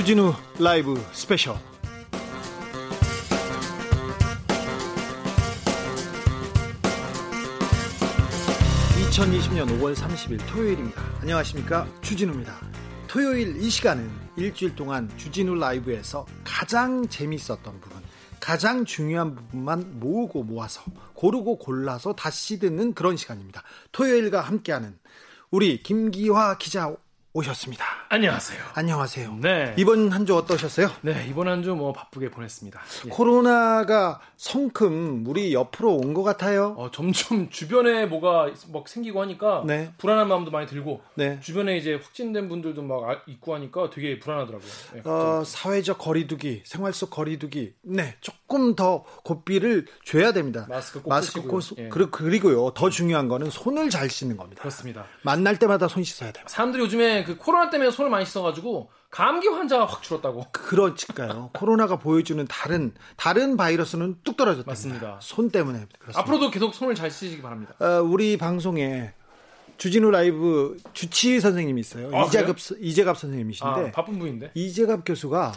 주진우 라이브 스페셜 2020년 5월 30일 토요일입니다. 안녕하십니까. 주진우입니다. 토요일 이 시간은 일주일 동안 주진우 라이브에서 가장 재밌었던 부분, 가장 중요한 부분만 모으고 모아서 고르고 골라서 다시 듣는 그런 시간입니다. 토요일과 함께하는 우리 김기화 기자 오셨습니다. 안녕하세요. 안녕하세요. 네. 이번 한 주 어떠셨어요? 네, 이번 한 주 뭐 바쁘게 보냈습니다. 예. 코로나가 성큼 우리 옆으로 온 것 같아요. 어, 점점 주변에 뭐가 막 생기고 하니까 네. 불안한 마음도 많이 들고 네. 주변에 이제 확진된 분들도 막 아- 있고 하니까 되게 불안하더라고요. 네, 어, 사회적 거리두기, 생활 속 거리두기, 네, 조금 더 고삐를 줘야 됩니다. 마스크 꼭 마스크. 꼭 쓰- 예. 그리- 그리고요, 더 중요한 거는 손을 잘 씻는 겁니다. 그렇습니다. 만날 때마다 손 씻어야 돼요. 사람들이 요즘에 그 코로나 때문에 손을 많이 씻어가지고 감기 환자가 확 줄었다고. 그러니까요. 코로나가 보여주는 다른 다른 바이러스는 뚝 떨어졌다. 맞습니다. 손 때문에 그렇습니다. 앞으로도 계속 손을 잘 씻으시기 바랍니다. 어, 우리 방송에 주진우 라이브 주치 선생님이 있어요. 아, 이재갑 이재갑 선생님이신데 아, 바쁜 분인데. 이재갑 교수가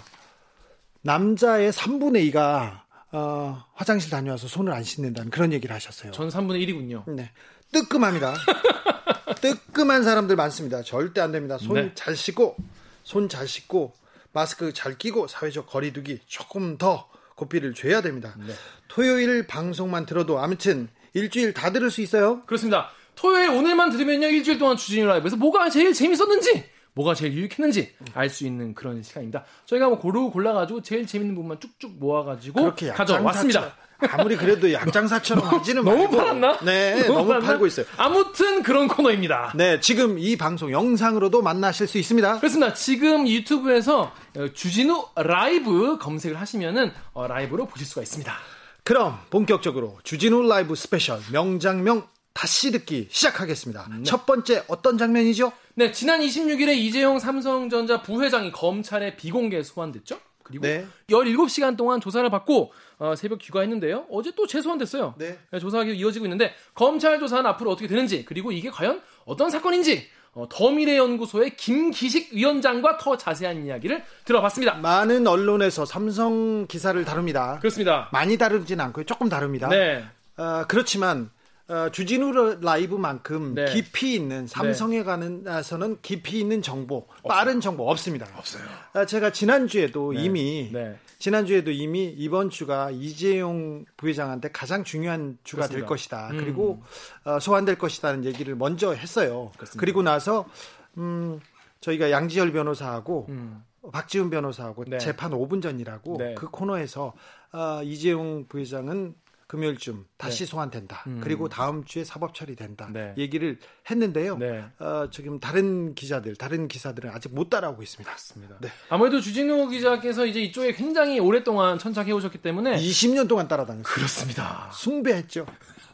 남자의 3분의 2가 어, 화장실 다녀와서 손을 안 씻는다는 그런 얘기를 하셨어요. 전 3분의 1이군요. 네. 뜨끔합니다. 뜨끔한 사람들 많습니다. 절대 안 됩니다. 손 네. 잘 씻고, 손 잘 씻고, 마스크 잘 끼고, 사회적 거리두기 조금 더 고삐를 줘야 됩니다. 네. 토요일 방송만 들어도 아무튼 일주일 다 들을 수 있어요. 그렇습니다. 토요일 오늘만 들으면요 일주일 동안 주진우 라이브에서 뭐가 제일 재밌었는지 뭐가 제일 유익했는지 알 수 있는 그런 시간입니다. 저희가 뭐 고르고 골라가지고 제일 재밌는 부분만 쭉쭉 모아가지고 가져왔습니다. 아무리 그래도 약장사처럼 하지는 너무 말고. 팔았나? 네, 너무, 팔았나? 팔고 있어요. 아무튼 그런 코너입니다. 네, 지금 이 방송 영상으로도 만나실 수 있습니다. 그렇습니다. 지금 유튜브에서 어, 주진우 라이브 검색을 하시면은 어, 라이브로 보실 수가 있습니다. 그럼 본격적으로 주진우 라이브 스페셜 명장면 다시 듣기 시작하겠습니다. 첫 번째 어떤 장면이죠? 네, 지난 26일에 이재용 삼성전자 부회장이 검찰에 비공개 소환됐죠. 그리고 네. 17시간 동안 조사를 받고 어, 새벽 귀가했는데요. 어제 또 재소환됐어요. 네. 조사가 계속 이어지고 있는데 검찰 조사는 앞으로 어떻게 되는지 그리고 이게 과연 어떤 사건인지 어, 더미래연구소의 김기식 위원장과 더 자세한 이야기를 들어봤습니다. 많은 언론에서 삼성 기사를 다룹니다. 그렇습니다. 많이 다루진 않고요. 조금 다룹니다. 네. 어, 그렇지만 어, 주진우 라이브만큼 네. 깊이 있는 삼성에 관해서는 깊이 있는 정보, 빠른 정보 없습니다. 없어요. 아, 제가 지난주에도 이미 네. 지난주에도 이미 이번 주가 이재용 부회장한테 가장 중요한 주가 될 그렇습니다. 것이다. 음. 그리고 어, 소환될 것이다는 얘기를 먼저 했어요. 그렇습니다. 그리고 나서 음, 저희가 양지열 변호사하고 음. 박지훈 변호사하고 네. 재판 5분 전이라고 네. 그 코너에서 어, 이재용 부회장은 금요일쯤 다시 소환된다. 그리고 다음 주에 사법 처리된다. 네. 얘기를 했는데요. 네. 어, 지금 다른 기자들, 다른 기사들은 아직 못 따라오고 있습니다. 맞습니다. 네. 아무래도 주진우 기자께서 이제 이쪽에 굉장히 오랫동안 천착해 오셨기 때문에 20년 동안 따라다녔어요. 그렇습니다. 숭배했죠.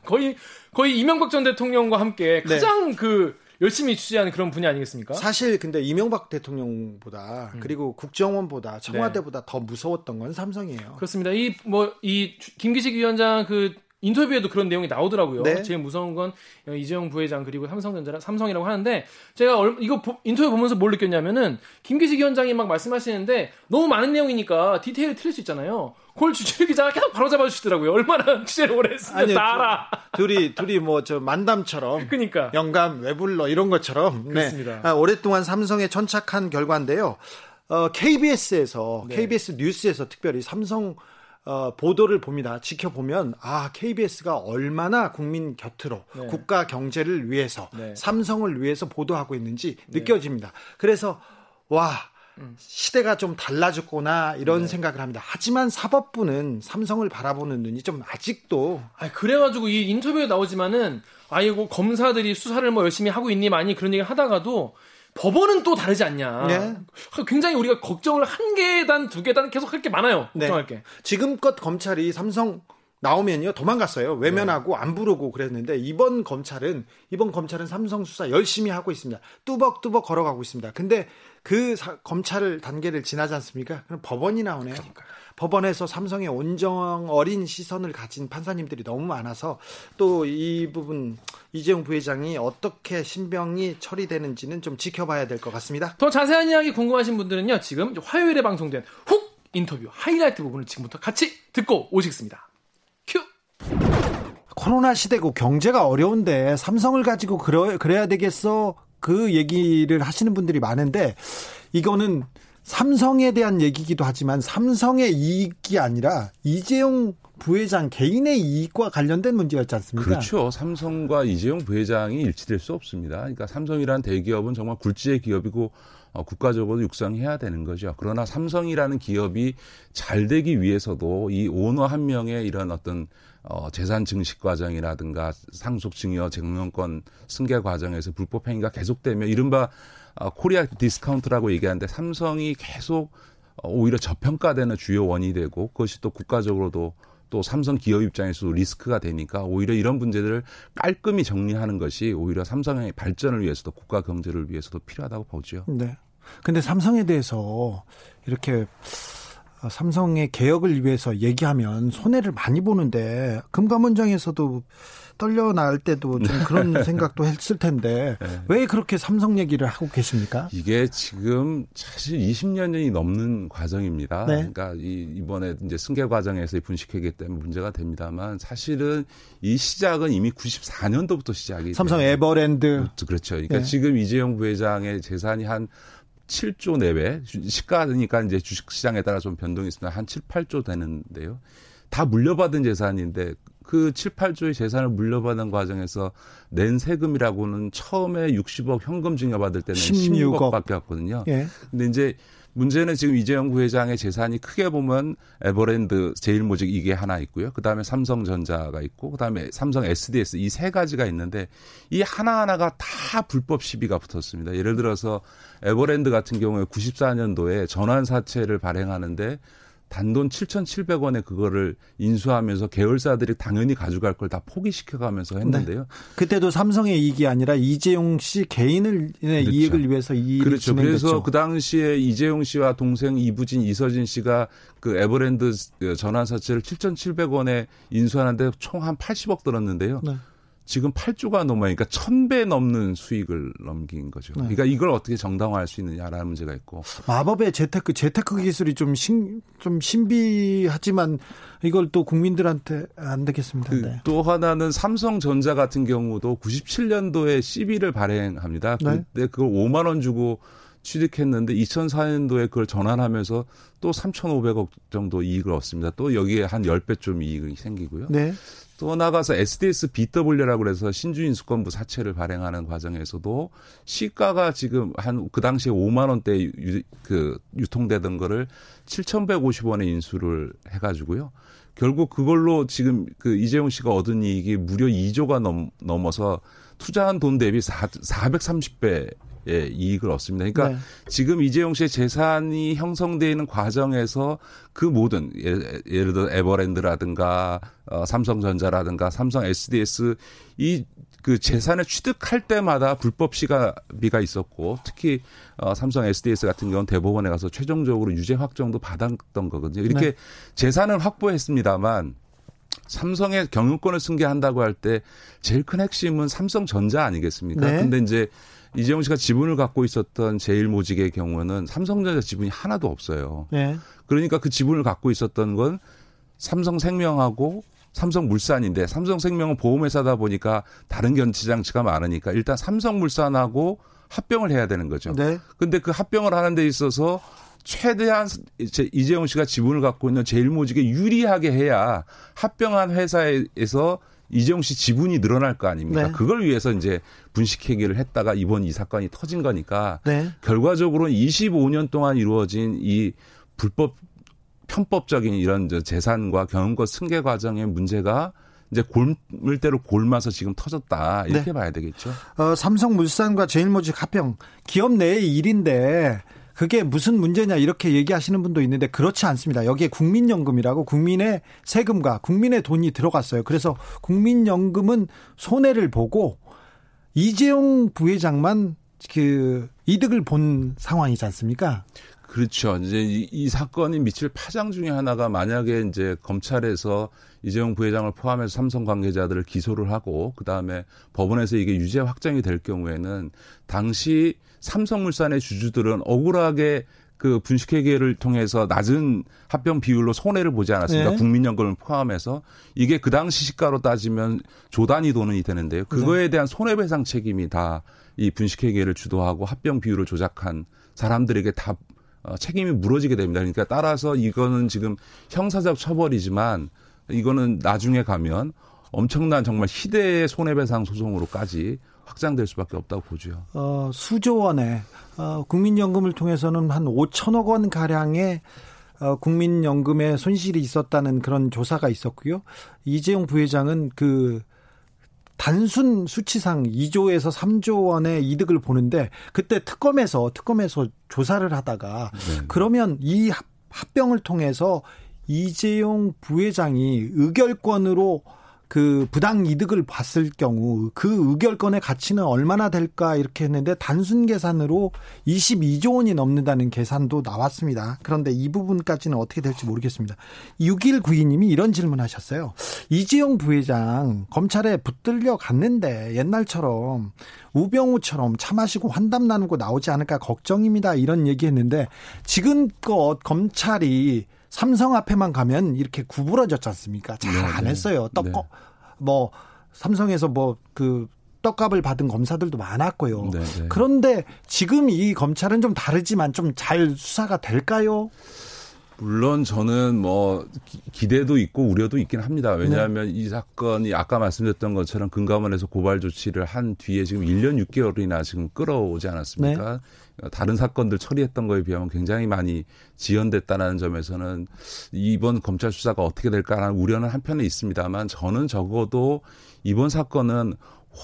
거의 거의 이명박 전 대통령과 함께 네. 가장 그 열심히 취재하는 그런 분이 아니겠습니까? 사실 근데 이명박 대통령보다 음. 그리고 국정원보다 청와대보다 더 무서웠던 건 삼성이에요. 네. 그렇습니다. 이뭐 이 김기식 위원장 그 인터뷰에도 그런 내용이 나오더라고요. 네. 제일 무서운 건 이재용 부회장 그리고 삼성전자 삼성이라고 하는데 제가 얼- 이거 보- 인터뷰 보면서 뭘 느꼈냐면은 김기식 위원장이 막 말씀하시는데 너무 많은 내용이니까 디테일을 틀릴 수 있잖아요. 그걸 주철 기자가 계속 바로 잡아주시더라고요. 얼마나 취재를 오래 했으면 다 알아. 둘이 둘이 뭐 저 만담처럼 그러니까. 영감 왜 불러 이런 것처럼 네. 그렇습니다. 아, 오랫동안 삼성에 천착한 결과인데요. 어, KBS에서 네. KBS 뉴스에서 특별히 삼성 어, 보도를 봅니다. 지켜보면 아 KBS가 얼마나 국민 곁으로 네. 국가 경제를 위해서 네. 삼성을 위해서 보도하고 있는지 느껴집니다. 그래서 와 음. 시대가 좀 달라졌구나 이런 네. 생각을 합니다. 하지만 사법부는 삼성을 바라보는 눈이 좀 아직도 아 그래가지고 이 인터뷰에 나오지만은 아이고 검사들이 수사를 뭐 열심히 하고 있니 많이 그런 얘기를 하다가도 법원은 또 다르지 않냐. 네. 굉장히 우리가 걱정을 한 계단 두 계단 계속 할 게 많아요. 네. 걱정할 게. 지금껏 검찰이 삼성 나오면요. 도망갔어요. 외면하고 안 부르고 그랬는데 이번 검찰은 이번 검찰은 삼성 수사 열심히 하고 있습니다. 뚜벅뚜벅 걸어가고 있습니다. 근데 그 사, 검찰 단계를 지나지 않습니까? 그럼 법원이 나오네요. 그러니까. 법원에서 삼성의 온정 어린 시선을 가진 판사님들이 너무 많아서 또 이 부분 이재용 부회장이 어떻게 신병이 처리되는지는 좀 지켜봐야 될 것 같습니다. 더 자세한 이야기 궁금하신 분들은요. 지금 화요일에 방송된 훅 인터뷰 하이라이트 부분을 지금부터 같이 듣고 오시겠습니다. 큐. 코로나 시대고 경제가 어려운데 삼성을 가지고 그러, 그래야 되겠어 그 얘기를 하시는 분들이 많은데 이거는 삼성에 대한 얘기기도 하지만 삼성의 이익이 아니라 이재용 부회장 개인의 이익과 관련된 문제였지 않습니까? 그렇죠. 삼성과 이재용 부회장이 일치될 수 없습니다. 그러니까 삼성이라는 대기업은 정말 굴지의 기업이고 어, 국가적으로 육성해야 되는 거죠. 그러나 삼성이라는 기업이 잘 되기 위해서도 이 오너 한 명의 이런 어떤 어, 재산 증식 과정이라든가 상속 증여 경영권 승계 과정에서 불법 행위가 계속되면 이른바 어, 코리아 디스카운트라고 얘기하는데 삼성이 계속 어, 오히려 저평가되는 주요 원인이 되고 그것이 또 국가적으로도 또 삼성 기업 입장에서도 리스크가 되니까 오히려 이런 문제들을 깔끔히 정리하는 것이 오히려 삼성의 발전을 위해서도 국가 경제를 위해서도 필요하다고 보죠. 네. 근데 삼성에 대해서 이렇게 삼성의 개혁을 위해서 얘기하면 손해를 많이 보는데 금감원장에서도 떨려 나올 때도 좀 그런 생각도 했을 텐데 네. 왜 그렇게 삼성 얘기를 하고 계십니까? 이게 지금 사실 20년이 넘는 과정입니다. 네. 그러니까 이, 이번에 이제 승계 과정에서 분식회계 때문에 문제가 됩니다만 사실은 이 시작은 이미 94년도부터 시작이 삼성 에버랜드 그렇죠. 그러니까 네. 지금 이재용 부회장의 재산이 한 7조 내외 시가니까 이제 주식 시장에 따라 좀 변동이 있습니다. 한 7, 8조 되는데요. 다 물려받은 재산인데 그 7, 8조의 재산을 물려받은 과정에서 낸 세금이라고는 처음에 60억 현금 증여받을 때는 16억. 밖에 없거든요. 예. 근데 이제 문제는 지금 이재용 부회장의 재산이 크게 보면 에버랜드 제일모직 이게 하나 있고요. 그다음에 삼성전자가 있고 그다음에 삼성 SDS 이 세 가지가 있는데 이 하나하나가 다 불법 시비가 붙었습니다. 예를 들어서 에버랜드 같은 경우에 94년도에 전환 사채를 발행하는데 단돈 7,700원에 그거를 인수하면서 계열사들이 당연히 가져갈 걸 다 포기시켜가면서 했는데요. 네. 그때도 삼성의 이익이 아니라 이재용 씨 개인의 그렇죠. 이익을 위해서 이 그렇죠. 진행됐죠. 그래서 그 당시에 이재용 씨와 동생 이부진, 이서진 씨가 그 에버랜드 전환사채를 7,700원에 인수하는데 총 한 80억 들었는데요. 네. 지금 8조가 넘어니까 1000배 넘는 수익을 넘긴 거죠. 네. 그러니까 이걸 어떻게 정당화할 수 있느냐라는 문제가 있고. 마법의 재테크, 재테크 기술이 좀 신, 좀 신비하지만 이걸 또 국민들한테 안 되겠습니다. 그 네. 또 하나는 삼성전자 같은 경우도 97년도에 CB를 발행합니다. 네. 그때 그걸 5만 원 주고 취득했는데 2004년도에 그걸 전환하면서 또 3,500억 정도 이익을 얻습니다. 또 여기에 한 10배 좀 이익이 생기고요. 네. 또 나가서 SDS BW라고 그래서 신주인 수권부 사채를 발행하는 과정에서도 시가가 지금 한 그 당시에 5만 원대 유, 그 유통되던 거를 7,150원에 인수를 해가지고요. 결국 그걸로 지금 그 이재용 씨가 얻은 이익이 무려 2조가 넘, 넘어서 투자한 돈 대비 4, 430배 예, 이익을 얻습니다. 그러니까 네. 지금 이재용 씨의 재산이 형성되어 있는 과정에서 그 모든 예, 예를 들어 에버랜드라든가 어, 삼성전자라든가 삼성 SDS 이 그 재산을 취득할 때마다 불법 시가비가 있었고 특히 어, 삼성 SDS 같은 경우는 대법원에 가서 최종적으로 유죄 확정도 받았던 거거든요. 이렇게 네. 재산을 확보했습니다만 삼성의 경영권을 승계한다고 할 때 제일 큰 핵심은 삼성전자 아니겠습니까? 네. 근데 이제 이재용 씨가 지분을 갖고 있었던 제일 모직의 경우는 삼성전자 지분이 하나도 없어요. 네. 그러니까 그 지분을 갖고 있었던 건 삼성생명하고 삼성물산인데 삼성생명은 보험회사다 보니까 다른 견치 장치가 많으니까 일단 삼성물산하고 합병을 해야 되는 거죠. 네. 근데 그 합병을 하는 데 있어서 최대한 이재용 씨가 지분을 갖고 있는 제일모직에 유리하게 해야 합병한 회사에서 이재용 씨 지분이 늘어날 거 아닙니까? 네. 그걸 위해서 이제 분식회계를 했다가 이번 이 사건이 터진 거니까 네. 결과적으로는 25년 동안 이루어진 이 불법 편법적인 이런 재산과 경영권 승계 과정의 문제가 이제 골물대로 골마서 지금 터졌다 이렇게 네. 봐야 되겠죠. 어, 삼성물산과 제일모직 합병 기업 내의 일인데 그게 무슨 문제냐 이렇게 얘기하시는 분도 있는데 그렇지 않습니다. 여기에 국민연금이라고 국민의 세금과 국민의 돈이 들어갔어요. 그래서 국민연금은 손해를 보고 이재용 부회장만 그 이득을 본 상황이지 않습니까? 그렇죠. 이제 이, 이, 사건이 미칠 파장 중에 하나가 만약에 이제 검찰에서 이재용 부회장을 포함해서 삼성 관계자들을 기소를 하고 그 다음에 법원에서 이게 유죄 확정이 될 경우에는 당시 삼성물산의 주주들은 억울하게 그 분식회계를 통해서 낮은 합병 비율로 손해를 보지 않았습니까? 네. 국민연금을 포함해서 이게 그 당시 시가로 따지면 조 단위 돈이 되는데요. 그거에 네. 대한 손해배상 책임이 다 이 분식회계를 주도하고 합병 비율을 조작한 사람들에게 다 어, 책임이 물어지게 됩니다. 그러니까 따라서 이거는 지금 형사적 처벌이지만 이거는 나중에 가면 엄청난 정말 희대의 손해배상 소송으로까지 확장될 수밖에 없다고 보죠. 어, 수조 원의 어, 국민연금을 통해서는 한 5천억 원 가량의 어, 국민연금에 손실이 있었다는 그런 조사가 있었고요. 이재용 부회장은 그 단순 수치상 2조에서 3조 원의 이득을 보는데 그때 특검에서 특검에서 조사를 하다가 네. 그러면 이 합병을 통해서 이재용 부회장이 의결권으로 그 부당 이득을 봤을 경우 그 의결권의 가치는 얼마나 될까 이렇게 했는데 단순 계산으로 22조 원이 넘는다는 계산도 나왔습니다. 그런데 이 부분까지는 어떻게 될지 모르겠습니다. 6192님이 이런 질문 하셨어요. 이재용 부회장 검찰에 붙들려 갔는데 옛날처럼 우병우처럼 차 마시고 환담 나누고 나오지 않을까 걱정입니다. 이런 얘기 했는데 지금껏 검찰이 삼성 앞에만 가면 이렇게 구부러졌지 않습니까? 잘안 네, 했어요. 떡, 네. 뭐, 삼성에서 뭐, 그, 떡값을 받은 검사들도 많았고요. 네, 네. 그런데 지금 이 검찰은 좀 다르지만 좀 잘 수사가 될까요? 물론 저는 뭐 기대도 있고 우려도 있긴 합니다. 왜냐하면 네. 이 사건이 아까 말씀드렸던 것처럼 금감원에서 고발 조치를 한 뒤에 지금 1년 6개월이나 지금 끌어오지 않았습니까? 네. 다른 사건들 처리했던 거에 비하면 굉장히 많이 지연됐다는 점에서는 이번 검찰 수사가 어떻게 될까라는 우려는 한편에 있습니다만 저는 적어도 이번 사건은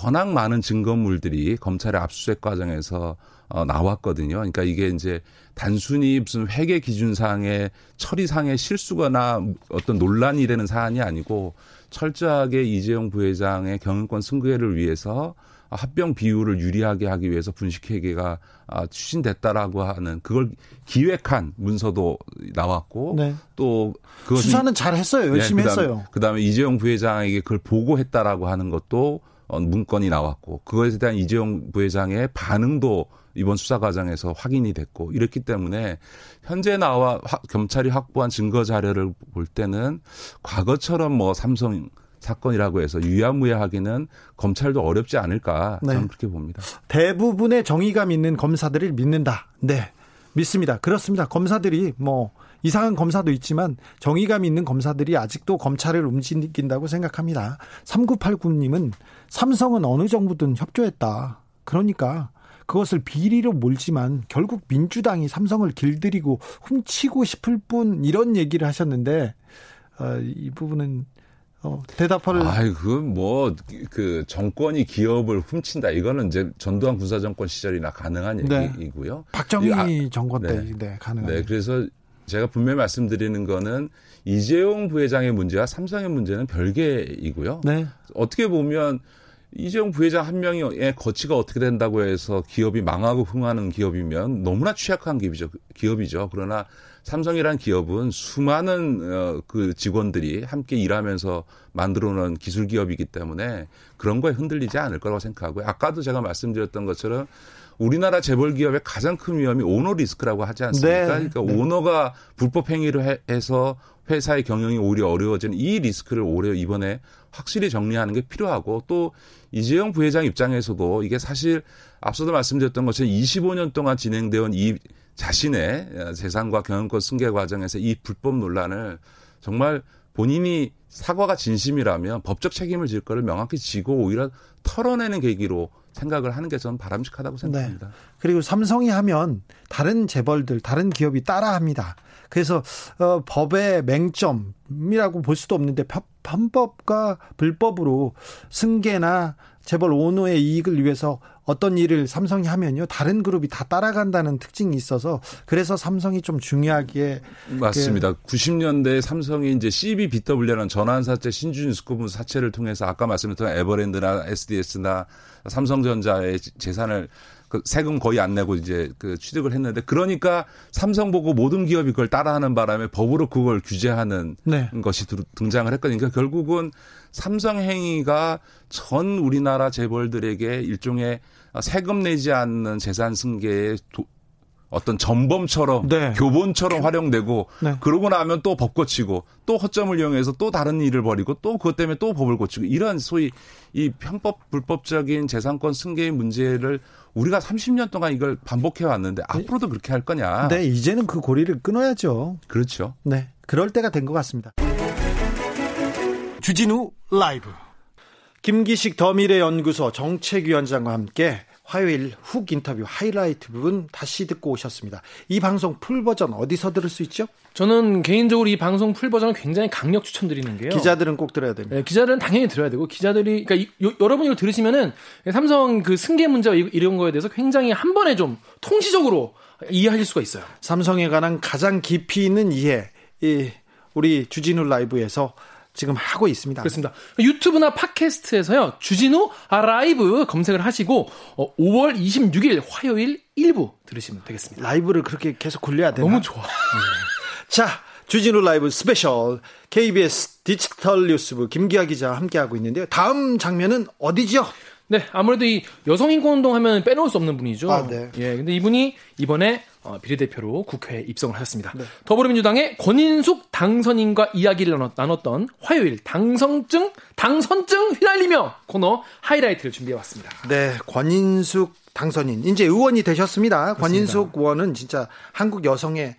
워낙 많은 증거물들이 검찰의 압수수색 과정에서 어, 나왔거든요. 그러니까 이게 이제 단순히 무슨 회계 기준상의 처리상의 실수거나 어떤 논란이 되는 사안이 아니고 철저하게 이재용 부회장의 경영권 승계를 위해서 합병 비율을 유리하게 하기 위해서 분식회계가 아, 추진됐다라고 하는 그걸 기획한 문서도 나왔고 네. 또 그것 수사는 잘 했어요. 열심히 네, 그다음에, 했어요. 그다음에 이재용 부회장에게 그걸 보고했다라고 하는 것도 어, 문건이 나왔고 그것에 대한 이재용 부회장의 반응도 이번 수사 과정에서 확인이 됐고 이렇기 때문에 현재 나와 검찰이 확보한 증거 자료를 볼 때는 과거처럼 뭐 삼성 사건이라고 해서 유야무야하기는 검찰도 어렵지 않을까 저는 네. 그렇게 봅니다. 대부분의 정의감 있는 검사들을 믿는다. 네. 믿습니다. 그렇습니다. 검사들이 뭐 이상한 검사도 있지만 정의감 있는 검사들이 아직도 검찰을 움직인다고 생각합니다. 3989님은 삼성은 어느 정부든 협조했다. 그러니까 그것을 비리로 몰지만 결국 민주당이 삼성을 길들이고 훔치고 싶을 뿐 이런 얘기를 하셨는데 어, 이 부분은 어, 대답을. 아이, 그, 뭐, 그, 정권이 기업을 훔친다. 이거는 이제 전두환 군사정권 시절이나 가능한 네. 얘기이고요. 박정희 아, 정권 때, 네, 네 가능한. 네, 그래서 제가 분명히 말씀드리는 거는 이재용 부회장의 문제와 삼성의 문제는 별개이고요. 네. 어떻게 보면 이재용 부회장 한 명의 거치가 어떻게 된다고 해서 기업이 망하고 흥하는 기업이면 너무나 취약한 기업이죠. 기업이죠. 그러나 삼성이란 기업은 수많은 어, 그 직원들이 함께 일하면서 만들어놓은 기술 기업이기 때문에 그런 거에 흔들리지 않을 거라고 생각하고요. 아까도 제가 말씀드렸던 것처럼 우리나라 재벌 기업의 가장 큰 위험이 오너 리스크라고 하지 않습니까? 네. 그러니까 네. 오너가 불법 행위를 해서 회사의 경영이 오히려 어려워지는 이 리스크를 오히려 이번에 확실히 정리하는 게 필요하고 또 이재용 부회장 입장에서도 이게 사실 앞서도 말씀드렸던 것처럼 25년 동안 진행되어 온 이 자신의 재산과 경영권 승계 과정에서 이 불법 논란을 정말 본인이 사과가 진심이라면 법적 책임을 질 거를 명확히 지고 오히려 털어내는 계기로 생각을 하는 게 저는 바람직하다고 생각합니다. 네. 그리고 삼성이 하면 다른 재벌들, 다른 기업이 따라합니다. 그래서 어, 법의 맹점이라고 볼 수도 없는데 헌법과 불법으로 승계나 재벌 오너의 이익을 위해서 어떤 일을 삼성이 하면요 다른 그룹이 다 따라간다는 특징이 있어서 그래서 삼성이 좀 중요하게 맞습니다. 그 90년대 삼성이 이제 CBBW라는 전환사채 신주뉴스코분 사채를 통해서 아까 말씀드렸던 에버랜드나 SDS나 삼성전자의 재산을 그 세금 거의 안 내고 이제 그 취득을 했는데 그러니까 삼성 보고 모든 기업이 그걸 따라하는 바람에 법으로 그걸 규제하는 네. 것이 등장을 했거든요. 그러니까 결국은 삼성 행위가 전 우리나라 재벌들에게 일종의 세금 내지 않는 재산 승계의 도, 어떤 전범처럼 네. 교본처럼 활용되고 네. 그러고 나면 또 법 고치고 또 허점을 이용해서 또 다른 일을 벌이고 또 그것 때문에 또 법을 고치고 이런 소위 이 편법 불법적인 재산권 승계의 문제를 우리가 30년 동안 이걸 반복해 왔는데 앞으로도 그렇게 할 거냐? 네, 이제는 그 고리를 끊어야죠. 그렇죠. 네. 그럴 때가 된 것 같습니다. 주진우 라이브. 김기식 더미래연구소 정책위원장과 함께 화요일 훅 인터뷰 하이라이트 부분 다시 듣고 오셨습니다. 이 방송 풀 버전 어디서 들을 수 있죠? 저는 개인적으로 이 방송 풀 버전을 굉장히 강력 추천드리는 게요. 기자들은 꼭 들어야 됩니다. 네, 기자들은 당연히 들어야 되고 기자들이 그러니까 이, 요, 여러분이 이걸 들으시면은 삼성 그 승계 문제와 이런 거에 대해서 굉장히 한 번에 좀 통시적으로 이해하실 수가 있어요. 삼성에 관한 가장 깊이 있는 이해 이 우리 주진우 라이브에서 지금 하고 있습니다. 그렇습니다. 유튜브나 팟캐스트에서요. 주진우 라이브 검색을 하시고 어, 5월 26일 화요일 1부 들으시면 되겠습니다. 라이브를 그렇게 계속 굴려야 되나? 너무 좋아. 네. 자, 주진우 라이브 스페셜 KBS 디지털 뉴스부 김기화 기자 함께하고 있는데요. 다음 장면은 어디죠? 네, 아무래도 이 여성 인권 운동 하면 빼놓을 수 없는 분이죠. 아, 네. 예, 근데 이분이 이번에 어, 비례대표로 국회에 입성을 하셨습니다. 네. 더불어민주당의 권인숙 당선인과 이야기를 나눴던 화요일 당선증 당선증 휘날리며 코너 하이라이트를 준비해 왔습니다. 네, 권인숙 당선인 이제 의원이 되셨습니다. 그렇습니다. 권인숙 의원은 진짜 한국 여성의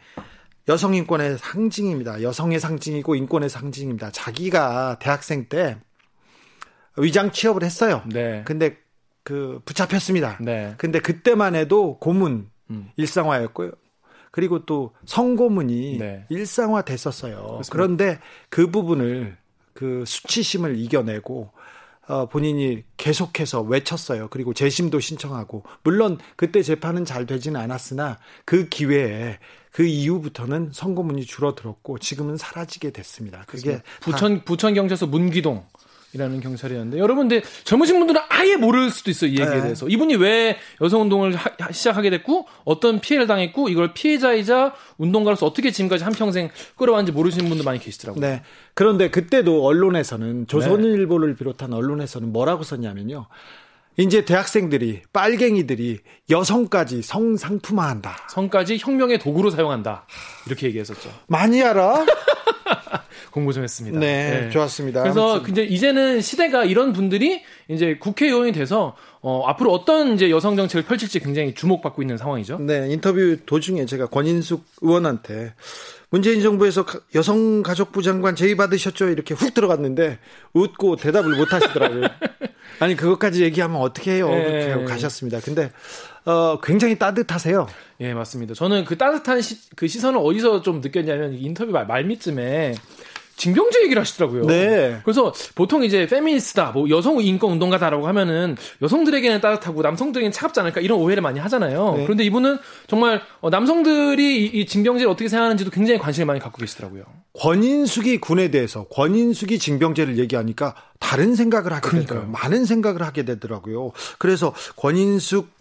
여성 인권의 상징입니다. 여성의 상징이고 인권의 상징입니다. 자기가 대학생 때 위장 취업을 했어요. 네. 근데 그 붙잡혔습니다. 네. 근데 그때만 해도 고문 음. 일상화였고요. 그리고 또 성고문이 네. 일상화 됐었어요. 그렇습니다. 그런데 그 부분을 그 수치심을 이겨내고 어, 본인이 계속해서 외쳤어요. 그리고 재심도 신청하고 물론 그때 재판은 잘 되지는 않았으나 그 기회에 그 이후부터는 선고문이 줄어들었고 지금은 사라지게 됐습니다. 그게 부천 부천 경찰서 문기동 이라는 경찰이었는데 여러분들 젊으신 분들은 아예 모를 수도 있어요 이 얘기에 네. 대해서 이분이 왜 여성 운동을 하, 시작하게 됐고 어떤 피해를 당했고 이걸 피해자이자 운동가로서 어떻게 지금까지 한 평생 끌어왔는지 모르시는 분들 많이 계시더라고요. 네. 그런데 그때도 언론에서는 조선일보를 네. 비롯한 언론에서는 뭐라고 썼냐면요. 이제 대학생들이 빨갱이들이 여성까지 성상품화한다. 성까지 혁명의 도구로 사용한다. 이렇게 얘기했었죠. 많이 알아? 공부 좀 했습니다. 네, 네. 좋았습니다. 그래서 이제 이제는 시대가 이런 분들이 이제 국회의원이 돼서 어, 앞으로 어떤 이제 여성 정책을 펼칠지 굉장히 주목받고 있는 상황이죠. 네, 인터뷰 도중에 제가 권인숙 의원한테 문재인 정부에서 여성가족부 장관 제의 받으셨죠? 이렇게 훅 들어갔는데 웃고 대답을 못 하시더라고요. 아니, 그것까지 얘기하면 어떻게 해요? 네. 그렇게 하고 가셨습니다. 근데, 어, 굉장히 따뜻하세요. 예, 맞습니다. 저는 그 따뜻한 시, 그 시선을 어디서 좀 느꼈냐면 인터뷰 말, 말미쯤에 징병제 얘기를 하시더라고요. 네. 그래서 보통 이제 페미니스트다, 뭐 여성 인권 운동가다라고 하면은 여성들에게는 따뜻하고 남성들에게는 차갑지 않을까 이런 오해를 많이 하잖아요. 네. 그런데 이분은 정말 어, 남성들이 이, 이 징병제를 어떻게 생각하는지도 굉장히 관심을 많이 갖고 계시더라고요. 권인숙이 군에 대해서 권인숙이 징병제를 얘기하니까 다른 생각을 하게 되더라고요. 많은 생각을 하게 되더라고요. 그래서 권인숙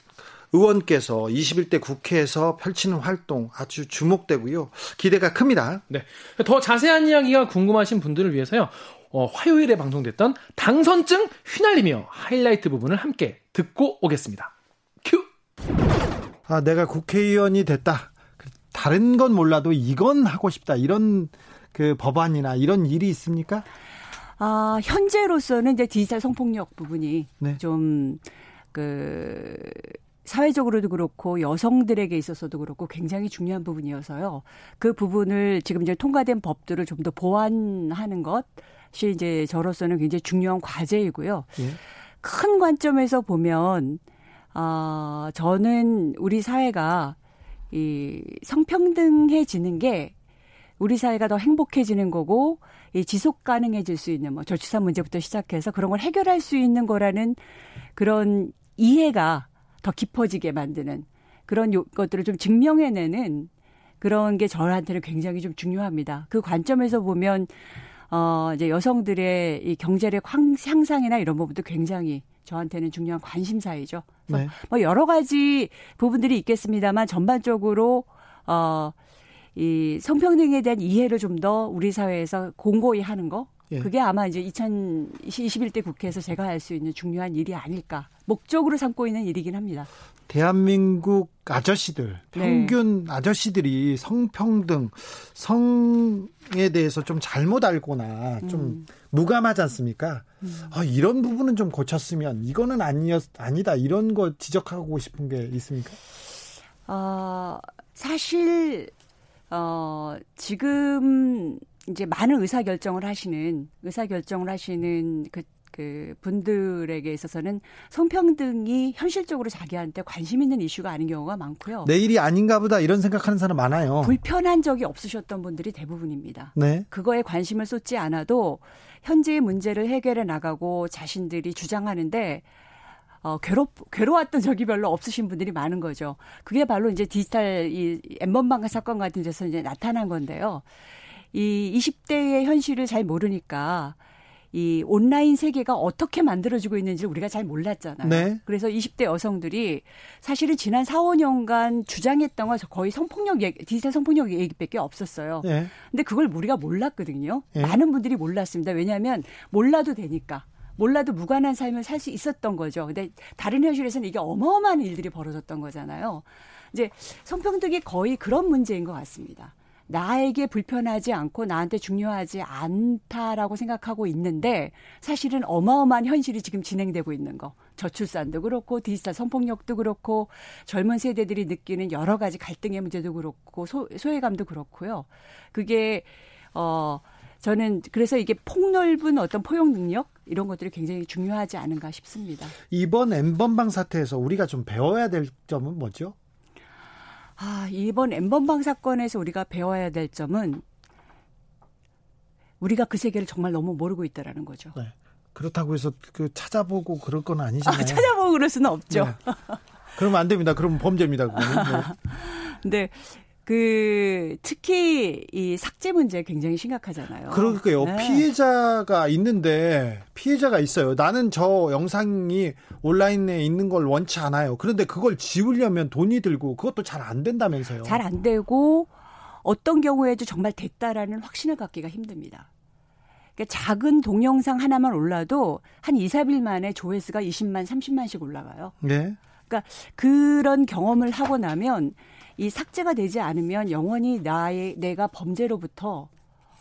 의원께서 21대 국회에서 펼치는 활동 아주 주목되고요. 기대가 큽니다. 네. 더 자세한 이야기가 궁금하신 분들을 위해서요. 어, 화요일에 방송됐던 당선증 휘날리며 하이라이트 부분을 함께 듣고 오겠습니다. 큐! 아, 내가 국회의원이 됐다. 다른 건 몰라도 이건 하고 싶다. 이런 그 법안이나 이런 일이 있습니까? 아, 현재로서는 이제 디지털 성폭력 부분이 네. 좀그 사회적으로도 그렇고 여성들에게 있어서도 그렇고 굉장히 중요한 부분이어서요. 그 부분을 지금 이제 통과된 법들을 좀 더 보완하는 것이 이제 저로서는 굉장히 중요한 과제이고요. 예. 큰 관점에서 보면 어, 저는 우리 사회가 이 성평등해지는 게 우리 사회가 더 행복해지는 거고 이 지속 가능해질 수 있는 뭐 저출산 문제부터 시작해서 그런 걸 해결할 수 있는 거라는 그런 이해가 더 깊어지게 만드는 그런 것들을 좀 증명해내는 그런 게 저한테는 굉장히 좀 중요합니다. 그 관점에서 보면 어 이제 여성들의 이 경제력 향상이나 이런 부분도 굉장히 저한테는 중요한 관심사이죠. 네. 뭐 여러 가지 부분들이 있겠습니다만 전반적으로 어, 이 성평등에 대한 이해를 좀 더 우리 사회에서 공고히 하는 거. 예. 그게 아마 이제 2021대 국회에서 제가 할 수 있는 중요한 일이 아닐까. 목적으로 삼고 있는 일이긴 합니다. 대한민국 아저씨들, 네. 평균 네. 아저씨들이 성평등, 성에 대해서 좀 잘못 알거나 좀 음. 무감하지 않습니까? 음. 아, 이런 부분은 좀 고쳤으면 이거는 아니었, 아니다. 이런 거 지적하고 싶은 게 있습니까? 어, 사실, 어, 지금 이제 많은 의사 결정을 하시는, 의사 결정을 하시는 그, 그 분들에게 있어서는 성평등이 현실적으로 자기한테 관심 있는 이슈가 아닌 경우가 많고요. 내일이 아닌가 보다 이런 생각하는 사람 많아요. 불편한 적이 없으셨던 분들이 대부분입니다. 네. 그거에 관심을 쏟지 않아도 현재의 문제를 해결해 나가고 자신들이 주장하는데 어, 괴롭, 괴로웠던 적이 별로 없으신 분들이 많은 거죠. 그게 바로 이제 디지털 이 엠번방 사건 같은 데서 이제 나타난 건데요. 이 20대의 현실을 잘 모르니까 이 온라인 세계가 어떻게 만들어지고 있는지를 우리가 잘 몰랐잖아요. 네. 그래서 20대 여성들이 사실은 지난 4, 5년간 주장했던 건 거의 성폭력 얘기, 디지털 성폭력 얘기밖에 없었어요. 네. 근데 그걸 우리가 몰랐거든요. 네. 많은 분들이 몰랐습니다. 왜냐하면 몰라도 되니까. 몰라도 무관한 삶을 살 수 있었던 거죠. 근데 다른 현실에서는 이게 어마어마한 일들이 벌어졌던 거잖아요. 이제 성평등이 거의 그런 문제인 것 같습니다. 나에게 불편하지 않고 나한테 중요하지 않다라고 생각하고 있는데 사실은 어마어마한 현실이 지금 진행되고 있는 거. 저출산도 그렇고 디지털 성폭력도 그렇고 젊은 세대들이 느끼는 여러 가지 갈등의 문제도 그렇고 소, 소외감도 그렇고요. 그게 어 저는 그래서 이게 폭넓은 어떤 포용 능력 이런 것들이 굉장히 중요하지 않은가 싶습니다. 이번 엠번방 사태에서 우리가 좀 배워야 될 점은 뭐죠? 아, 이번 엠번방 사건에서 우리가 배워야 될 점은 우리가 그 세계를 정말 너무 모르고 있다라는 거죠. 네. 그렇다고 해서 그 찾아보고 그럴 건 아니잖아요. 아, 찾아보고 그럴 수는 없죠. 네. 그러면 안 됩니다. 그러면 범죄입니다. 그거는. 네. 그 특히 이 삭제 문제 굉장히 심각하잖아요. 그러니까요. 네. 피해자가 있는데 피해자가 있어요. 나는 저 영상이 온라인에 있는 걸 원치 않아요. 그런데 그걸 지우려면 돈이 들고 그것도 잘 안 된다면서요. 잘 안 되고 어떤 경우에도 정말 됐다라는 확신을 갖기가 힘듭니다. 그러니까 작은 동영상 하나만 올라도 한 2, 3일 만에 조회수가 20만, 30만씩 올라가요. 네. 그러니까 그런 경험을 하고 나면 이 삭제가 되지 않으면 영원히 나의 내가 범죄로부터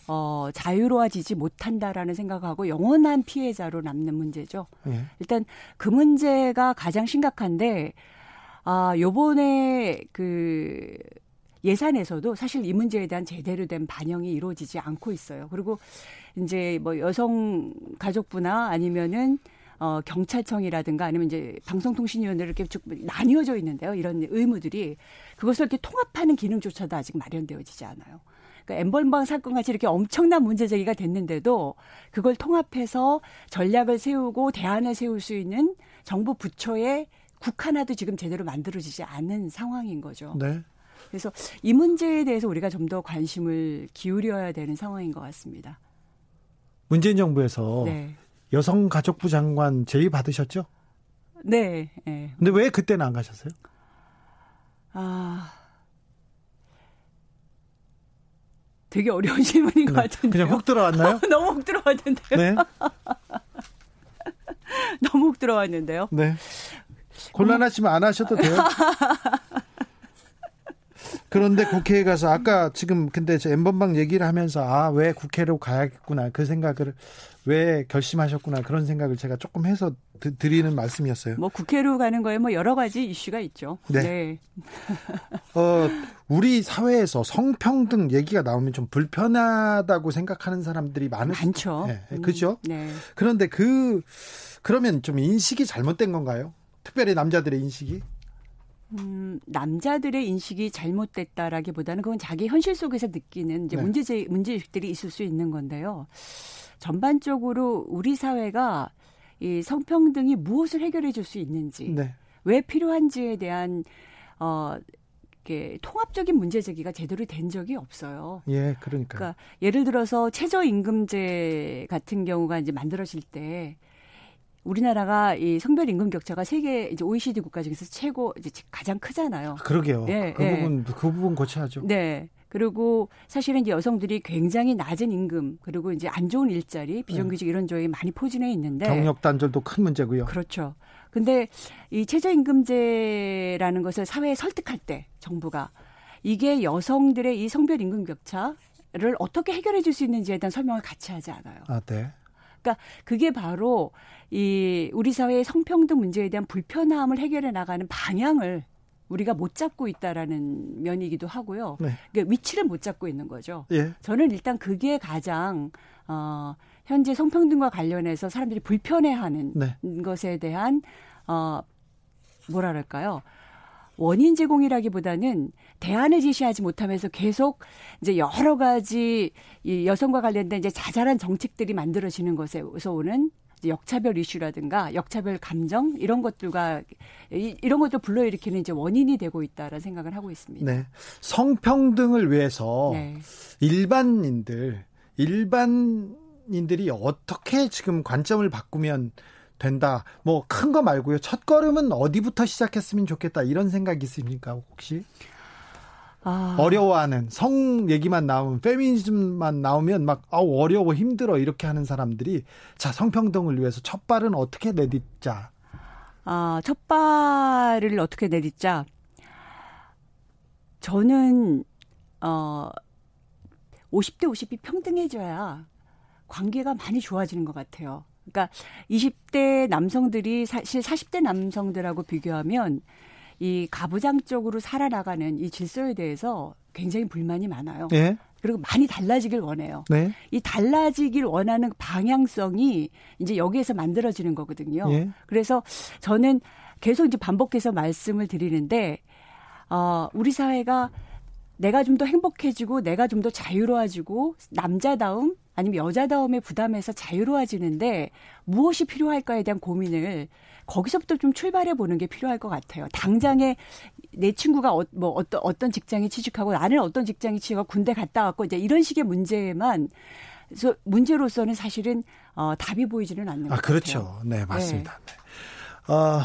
어, 자유로워지지 못한다라는 생각하고 영원한 피해자로 남는 문제죠. 네. 일단 그 문제가 가장 심각한데 아, 요번에 그 예산에서도 사실 이 문제에 대한 제대로 된 반영이 이루어지지 않고 있어요. 그리고 이제 뭐 여성 가족부나 아니면은 어, 경찰청이라든가 아니면 이제 방송통신위원회를 이렇게 쭉 나뉘어져 있는데요. 이런 의무들이 그것을 이렇게 통합하는 기능조차도 아직 마련되어지지 않아요. 그러니까 엠번방 사건 같이 이렇게 엄청난 문제 제기가 됐는데도 그걸 통합해서 전략을 세우고 대안을 세울 수 있는 정부 부처의 국 하나도 지금 제대로 만들어지지 않은 상황인 거죠. 네. 그래서 이 문제에 대해서 우리가 좀 더 관심을 기울여야 되는 상황인 것 같습니다. 문재인 정부에서 네. 여성가족부 장관 제의 받으셨죠? 네. 네. 근데 왜 그때는 안 가셨어요? 아. 되게 어려운 질문인 것 네. 같은데. 그냥 훅 들어왔나요? 너무 훅 들어왔는데요. 네. 너무 훅 들어왔는데요. 네. 곤란하시면 안 하셔도 돼요. 그런데 국회에 가서 아까 지금 근데 저 엠번방 얘기를 하면서 아 왜 국회로 가야겠구나 그 생각을 왜 결심하셨구나 그런 생각을 제가 조금 해서 드, 드리는 말씀이었어요. 뭐 국회로 가는 거에 뭐 여러 가지 이슈가 있죠. 네. 네. 어 우리 사회에서 성평등 얘기가 나오면 좀 불편하다고 생각하는 사람들이 많을 많죠. 네, 그렇죠. 네. 그런데 그 그러면 좀 인식이 잘못된 건가요? 특별히 남자들의 인식이? 음, 남자들의 인식이 잘못됐다라기보다는 그건 자기 현실 속에서 느끼는 이제 네. 문제제 문제의식들이 있을 수 있는 건데요. 전반적으로 우리 사회가 이 성평등이 무엇을 해결해 줄 수 있는지, 네. 왜 필요한지에 대한 어 이렇게 통합적인 문제 제기가 제대로 된 적이 없어요. 예, 그러니까. 그러니까 예를 들어서 최저 임금제 같은 경우가 이제 만들어질 때 우리나라가 이 성별 임금 격차가 세계 이제 OECD 국가 중에서 최고 이제 가장 크잖아요. 그러게요. 네, 그 네. 부분 그 부분 고쳐야죠. 네. 그리고 사실은 이제 여성들이 굉장히 낮은 임금 그리고 이제 안 좋은 일자리, 비정규직 네. 이런 쪽에 많이 포진해 있는데 경력 단절도 큰 문제고요. 그렇죠. 근데 이 최저임금제라는 것을 사회에 설득할 때 정부가 이게 여성들의 이 성별 임금 격차를 어떻게 해결해 줄 수 있는지에 대한 설명을 같이 하지 않아요. 아, 네. 그러니까 그게 바로 이 우리 사회의 성평등 문제에 대한 불편함을 해결해 나가는 방향을 우리가 못 잡고 있다라는 면이기도 하고요. 네. 그러니까 위치를 못 잡고 있는 거죠. 예. 저는 일단 그게 가장 어 현재 성평등과 관련해서 사람들이 불편해하는 네. 것에 대한 어 뭐랄까요? 원인 제공이라기보다는 대안을 제시하지 못하면서 계속 이제 여러 가지 이 여성과 관련된 이제 자잘한 정책들이 만들어지는 것에서 오는 역차별 이슈라든가 역차별 감정 이런 것들과 이, 이런 것도 불러일으키는 이제 원인이 되고 있다라는 생각을 하고 있습니다. 네. 성평등을 위해서 네. 일반인들 일반인들이 어떻게 지금 관점을 바꾸면 된다. 뭐 큰 거 말고요. 첫 걸음은 어디부터 시작했으면 좋겠다. 이런 생각이 있습니까? 혹시? 아. 어려워하는 성 얘기만 나오면 페미니즘만 나오면 막 아우 어려워 힘들어 이렇게 하는 사람들이 자 성평등을 위해서 첫 발은 어떻게 내딛자. 아, 첫 발을 어떻게 내딛자. 저는 어 50대 50이 평등해져야 관계가 많이 좋아지는 것 같아요. 그러니까 20대 남성들이 사실 40대 남성들하고 비교하면 이 가부장적으로 살아나가는 이 질서에 대해서 굉장히 불만이 많아요. 네. 그리고 많이 달라지길 원해요. 네. 이 달라지길 원하는 방향성이 이제 여기에서 만들어지는 거거든요. 네. 그래서 저는 계속 이제 반복해서 말씀을 드리는데 어 우리 사회가 내가 좀 더 행복해지고 내가 좀 더 자유로워지고 남자다움 아니면 여자다움의 부담에서 자유로워지는데 무엇이 필요할까에 대한 고민을 거기서부터 좀 출발해 보는 게 필요할 것 같아요. 당장에 내 친구가 어, 뭐 어떤 어떤 직장에 취직하고 나는 어떤 직장에 취직하고 군대 갔다 왔고 이제 이런 식의 문제만 그래서 문제로서는 사실은 어, 답이 보이지는 않는 아, 것 그렇죠. 같아요. 네, 맞습니다. 네. 네. 어,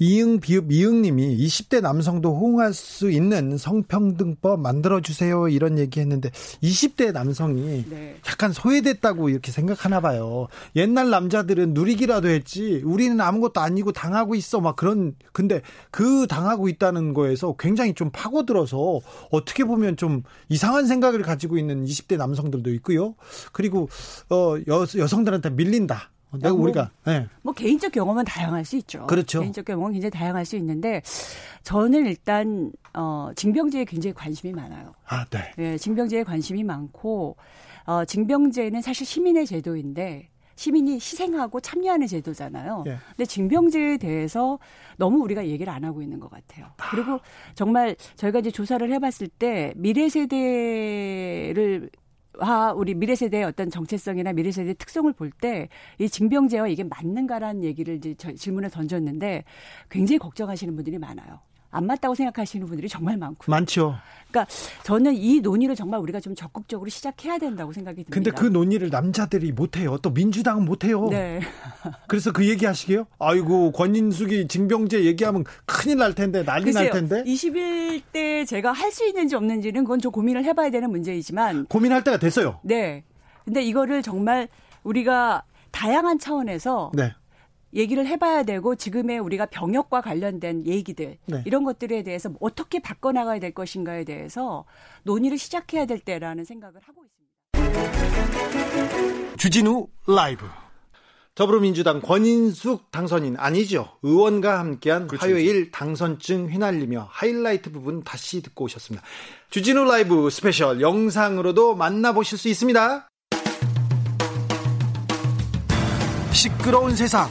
이응 비읍 이응님이 20대 남성도 호응할 수 있는 성평등법 만들어 주세요 이런 얘기했는데 20대 남성이 네. 약간 소외됐다고 이렇게 생각하나 봐요. 옛날 남자들은 누리기라도 했지 우리는 아무것도 아니고 당하고 있어 막 그런 근데 그 당하고 있다는 거에서 굉장히 좀 파고들어서 어떻게 보면 좀 이상한 생각을 가지고 있는 20대 남성들도 있고요. 그리고 어 여, 여성들한테 밀린다. 내가 뭐, 우리가 네. 뭐 개인적 경험은 다양할 수 있죠. 그렇죠. 개인적 경험은 굉장히 다양할 수 있는데 저는 일단 어 징병제에 굉장히 관심이 많아요. 아, 네. 네, 징병제에 관심이 많고 어 징병제는 사실 시민의 제도인데 시민이 희생하고 참여하는 제도잖아요. 예. 근데 징병제에 대해서 너무 우리가 얘기를 안 하고 있는 것 같아요. 그리고 정말 저희가 이제 조사를 해봤을 때 미래 세대를 와 우리 미래 세대의 어떤 정체성이나 미래 세대의 특성을 볼 때 이 징병제와 이게 맞는가라는 얘기를 이제 질문에 던졌는데 굉장히 걱정하시는 분들이 많아요. 안 맞다고 생각하시는 분들이 정말 많고 많죠. 그러니까 저는 이 논의를 정말 우리가 좀 적극적으로 시작해야 된다고 생각이 듭니다. 근데 그 논의를 남자들이 못 해요. 또 민주당은 못 해요. 네. 그래서 그 얘기 하시게요? 아이고 권인숙이 징병제 얘기하면 큰일 날 텐데 난리 글쎄요, 날 텐데. 21대 제가 할 수 있는지 없는지는 그건 좀 고민을 해 봐야 되는 문제이지만 고민할 때가 됐어요. 네. 근데 이거를 정말 우리가 다양한 차원에서 네. 얘기를 해봐야 되고 지금의 우리가 병역과 관련된 얘기들 네. 이런 것들에 대해서 어떻게 바꿔나가야 될 것인가에 대해서 논의를 시작해야 될 때라는 생각을 하고 있습니다. 주진우 라이브 더불어민주당 권인숙 당선인 아니죠 의원과 함께한 그렇죠. 화요일 당선증 휘날리며 하이라이트 부분 다시 듣고 오셨습니다. 주진우 라이브 스페셜 영상으로도 만나보실 수 있습니다. 시끄러운 세상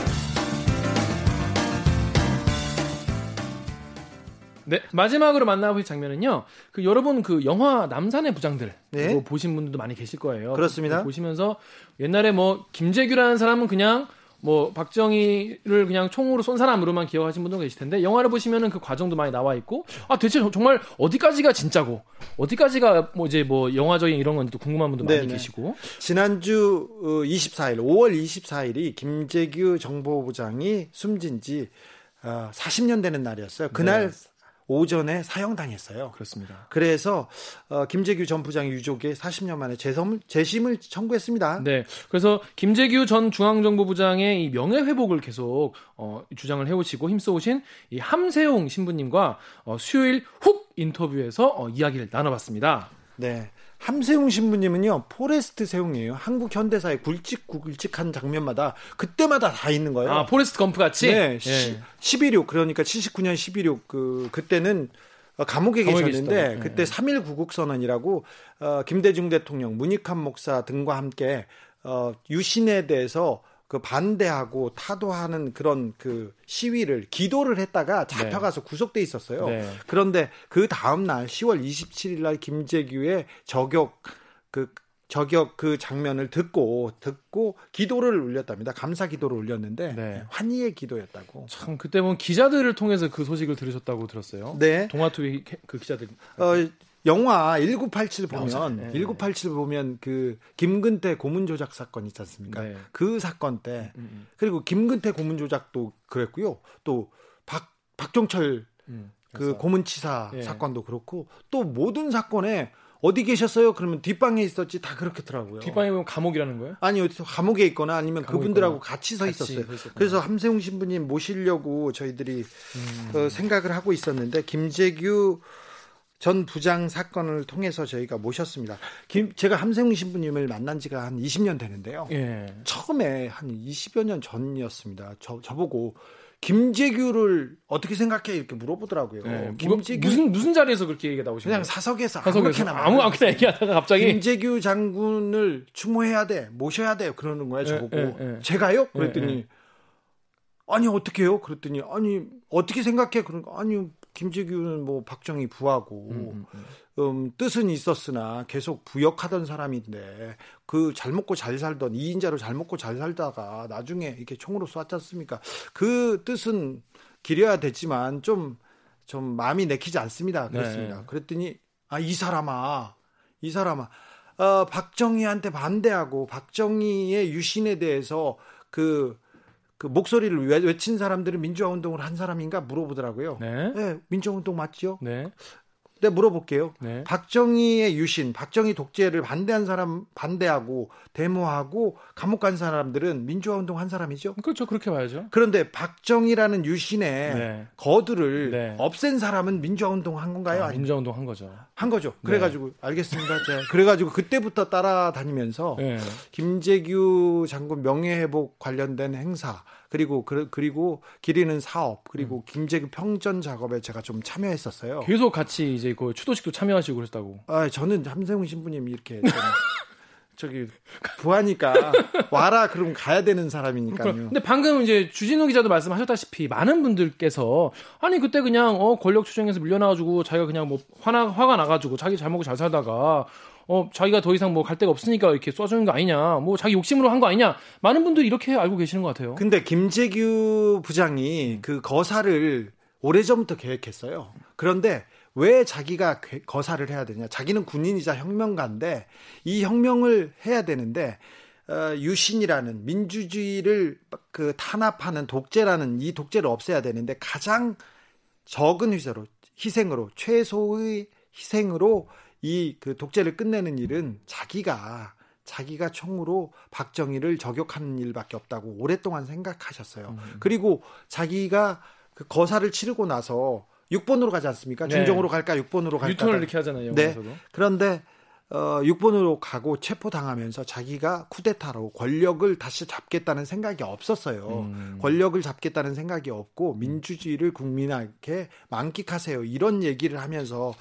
네, 마지막으로 만나볼 장면은요. 그 여러분 그 영화 남산의 부장들 네. 보신 분들도 많이 계실 거예요. 그렇습니다. 보시면서 옛날에 뭐 김재규라는 사람은 그냥 뭐 박정희를 그냥 총으로 쏜 사람으로만 기억하신 분도 계실 텐데 영화를 보시면은 그 과정도 많이 나와 있고 아 대체 정말 어디까지가 진짜고 어디까지가 뭐 이제 뭐 영화적인 이런 건지 도 궁금한 분도 네네. 많이 계시고 지난주 24일 5월 24일이 김재규 정보부장이 숨진 지 40년 어, 되는 날이었어요. 그날 네. 오전에 사형당했어요. 그렇습니다. 그래서 어, 김재규 전 부장 유족에 40년 만에 재섬, 재심을 청구했습니다. 네. 그래서 김재규 전 중앙정보부장의 이 명예회복을 계속 어, 주장을 해오시고 힘써오신 이 함세웅 신부님과 어, 수요일 훅 인터뷰에서 어, 이야기를 나눠봤습니다. 네. 함세웅 신부님은요 포레스트 세웅이에요. 한국 현대사의 굵직 굵직한 장면마다 그때마다 다 있는 거예요. 아 포레스트 검프 같이. 네. 예. 10.26 그러니까 79년 10.26 그 그때는 감옥에, 감옥에 계셨는데 네. 그때 3.1 구국 선언이라고 어, 김대중 대통령, 문익환 목사 등과 함께 어, 유신에 대해서 그 반대하고 타도하는 그런 그 시위를 기도를 했다가 잡혀가서 네. 구속돼 있었어요. 네. 그런데 그 다음 날 10월 27일 날 김재규의 저격 그 저격 그 장면을 듣고 듣고 기도를 올렸답니다. 감사 기도를 올렸는데 네. 환희의 기도였다고. 참 그때 뭐 기자들을 통해서 그 소식을 들으셨다고 들었어요. 네. 동아투비 그 기자들. 어 영화 1987 보면 네. 1987 보면 그 김근태 고문 조작 사건 있지 않습니까? 네. 그 사건 때 음, 음, 음. 그리고 김근태 고문 조작도 그랬고요. 또 박 박종철 음, 그 고문치사 네. 사건도 그렇고 또 모든 사건에 어디 계셨어요? 그러면 뒷방에 있었지 다 그렇겠더라고요. 뒷방에 보면 감옥이라는 거예요? 아니 어디서 감옥에 있거나 아니면 그분들하고 있거나. 같이 서 있었어요. 같이 그래서 함세웅 신부님 모시려고 저희들이 음. 어, 생각을 하고 있었는데 김재규 전 부장 사건을 통해서 저희가 모셨습니다. 김, 제가 함세웅 신부님을 만난 지가 한 20년 되는데요. 예. 처음에 한 20여 년 전이었습니다. 저, 저보고 김재규를 어떻게 생각해 이렇게 물어보더라고요. 네, 김재규 무슨 무슨 자리에서 그렇게 얘기가 나오시나요? 그냥 사석에서, 사석에서 아무렇게나 아무 아무나 얘기하다가 갑자기 김재규 장군을 추모해야 돼, 모셔야 돼 그러는 거예요. 저보고 네, 네, 제가요? 그랬더니 아니 어떻게 해요? 그랬더니 아니 어떻게 생각해? 그런 거 아니 김재규는 뭐 박정희 부하고 음, 음, 음. 음, 뜻은 있었으나 계속 부역하던 사람인데 그 잘 먹고 잘 살던 2인자로 잘 먹고 잘 살다가 나중에 이렇게 총으로 쐈지 않습니까? 그 뜻은 기려야 됐지만 좀좀 마음이 내키지 않습니다. 그랬습니다. 네. 그랬더니 아 이 사람아 이 사람아 어, 박정희한테 반대하고 박정희의 유신에 대해서 그 그 목소리를 외친 사람들은 민주화 운동을 한 사람인가 물어보더라고요. 네. 네 민주화 운동 맞지요? 네. 네, 물어볼게요. 네. 박정희의 유신, 박정희 독재를 반대한 사람 반대하고 데모하고 감옥 간 사람들은 민주화 운동 한 사람이죠. 그렇죠. 그렇게 봐야죠. 그런데 박정희라는 유신의 네. 거두를 네. 없앤 사람은 민주화 운동 한 건가요? 아, 민주화 운동 한 거죠. 한 거죠. 네. 그래 가지고 알겠습니다. 제 그래 가지고 그때부터 따라다니면서 네. 김재규 장군 명예회복 관련된 행사 그리고 그, 그리고 기리는 사업 그리고 음. 김재규 평전 작업에 제가 좀 참여했었어요. 계속 같이 이제 그 추도식도 참여하시고 그랬다고. 아 저는 함세웅 신부님 이렇게 저기 부하니까 와라 그럼 가야 되는 사람이니까요. 근데 방금 이제 주진우 기자도 말씀하셨다시피 많은 분들께서 아니 그때 그냥 어 권력 추정에서 밀려나가지고 자기가 그냥 뭐 화나 화가 나가지고 자기 잘 먹고 잘 살다가 어 자기가 더 이상 뭐 갈 데가 없으니까 이렇게 쏴주는 거 아니냐, 뭐 자기 욕심으로 한 거 아니냐, 많은 분들이 이렇게 알고 계시는 것 같아요. 근데 김재규 부장이 그 거사를 오래전부터 계획했어요. 그런데 왜 자기가 거사를 해야 되냐? 자기는 군인이자 혁명가인데 이 혁명을 해야 되는데 어, 유신이라는 민주주의를 그 탄압하는 독재라는 이 독재를 없애야 되는데 가장 적은 희생으로 희생으로 최소의 희생으로 이 그 독재를 끝내는 일은 자기가 자기가 총으로 박정희를 저격하는 일밖에 없다고 오랫동안 생각하셨어요. 음. 그리고 자기가 그 거사를 치르고 나서 6번으로 가지 않습니까? 네. 중정으로 갈까 6번으로 갈까? 유턴을 이렇게 하잖아요. 네. 그런데 어, 6번으로 가고 체포당하면서 자기가 쿠데타로 권력을 다시 잡겠다는 생각이 없었어요. 음. 권력을 잡겠다는 생각이 없고 민주주의를 국민에게 만끽하세요. 이런 얘기를 하면서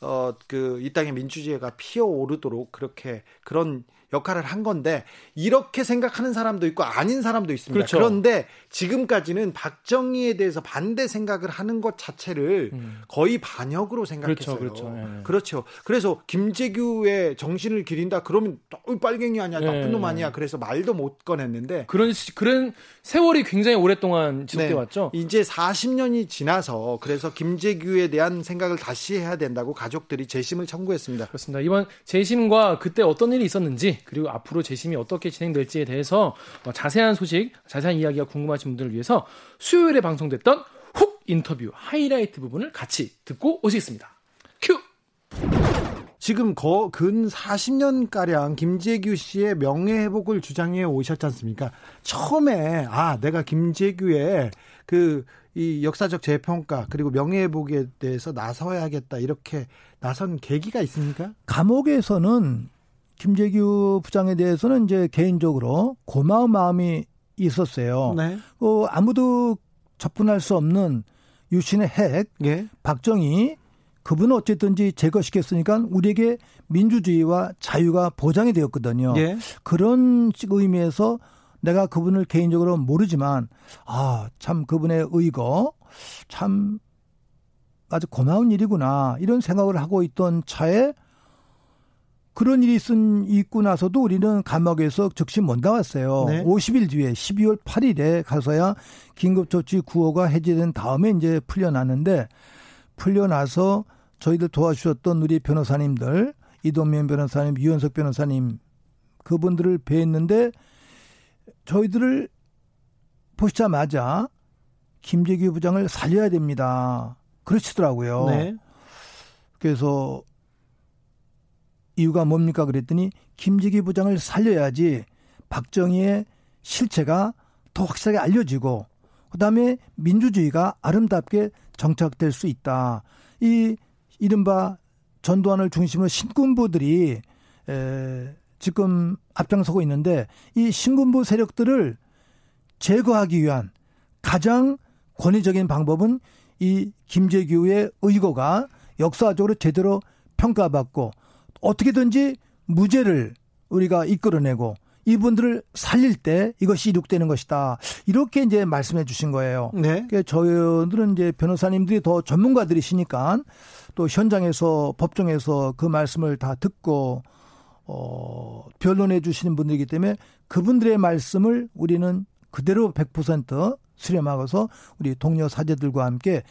어, 그 이 땅의 민주주의가 피어오르도록 그렇게 그런 역할을 한 건데 이렇게 생각하는 사람도 있고 아닌 사람도 있습니다. 그렇죠. 그런데 지금까지는 박정희에 대해서 반대 생각을 하는 것 자체를 음. 거의 반역으로 생각했어요. 그렇죠. 그렇죠. 네. 그렇죠. 그래서 김재규의 정신을 기린다 그러면 빨갱이 아니야, 나쁜 네. 놈 아니야. 그래서 말도 못 꺼냈는데 그런 그런 세월이 굉장히 오랫동안 지속돼 네. 왔죠. 이제 40년이 지나서 그래서 김재규에 대한 생각을 다시 해야 된다고 가족들이 재심을 청구했습니다. 그렇습니다. 이번 재심과 그때 어떤 일이 있었는지 그리고 앞으로 재심이 어떻게 진행될지에 대해서 어, 자세한 소식, 자세한 이야기가 궁금하신 분들을 위해서 수요일에 방송됐던 훅 인터뷰 하이라이트 부분을 같이 듣고 오시겠습니다. 큐! 지금 거, 근 40년가량 김재규 씨의 명예회복을 주장해 오셨지 않습니까? 처음에, 아, 내가 김재규의 그, 이 역사적 재평가, 그리고 명예회복에 대해서 나서야겠다, 이렇게 나선 계기가 있습니까? 감옥에서는 김재규 부장에 대해서는 이제 개인적으로 고마운 마음이 있었어요. 네. 어, 아무도 접근할 수 없는 유신의 핵, 예. 박정희, 그분은 어쨌든지 제거시켰으니까 우리에게 민주주의와 자유가 보장이 되었거든요. 예. 그런 의미에서 내가 그분을 개인적으로 모르지만, 아, 참 그분의 의거, 참 아주 고마운 일이구나, 이런 생각을 하고 있던 차에 그런 일이 있은, 있고 나서도 우리는 감옥에서 즉시 못 나왔어요. 네. 50일 뒤에 12월 8일에 가서야 긴급조치 구호가 해제된 다음에 이제 풀려났는데 풀려나서 저희들 도와주셨던 우리 변호사님들 이동면 변호사님, 유현석 변호사님 그분들을 뵈었는데 저희들을 보시자마자 김재규 부장을 살려야 됩니다. 그러시더라고요. 네. 그래서 이유가 뭡니까 그랬더니 김지기 부장을 살려야지 박정희의 실체가 더 확실하게 알려지고 그다음에 민주주의가 아름답게 정착될 수 있다. 이 이른바 전두환을 중심으로 신군부들이 에, 지금 앞장서고 있는데 이 신군부 세력들을 제거하기 위한 가장 권위적인 방법은 이 김재규의 의거가 역사적으로 제대로 평가받고 어떻게든지 무죄를 우리가 이끌어내고 이분들을 살릴 때 이것이 이룩되는 것이다. 이렇게 이제 말씀해 주신 거예요. 네. 그러니까 저희들은 이제 변호사님들이 더 전문가들이시니까 또 현장에서 법정에서 그 말씀을 다 듣고 어, 변론해 주시는 분들이기 때문에 그분들의 말씀을 우리는 그대로 100% 수렴하고서 우리 동료 사제들과 함께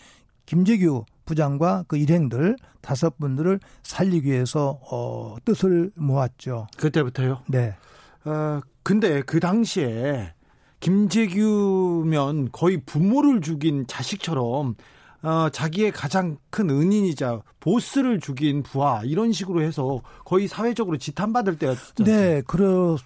김재규 부장과 그 일행들 다섯 분들을 살리기 위해서 어, 뜻을 모았죠. 그때부터요? 네. 어, 근데 그 당시에 김재규면 거의 부모를 죽인 자식처럼 어, 자기의 가장 큰 은인이자 보스를 죽인 부하 이런 식으로 해서 거의 사회적으로 지탄받을 때였죠. 네, 그렇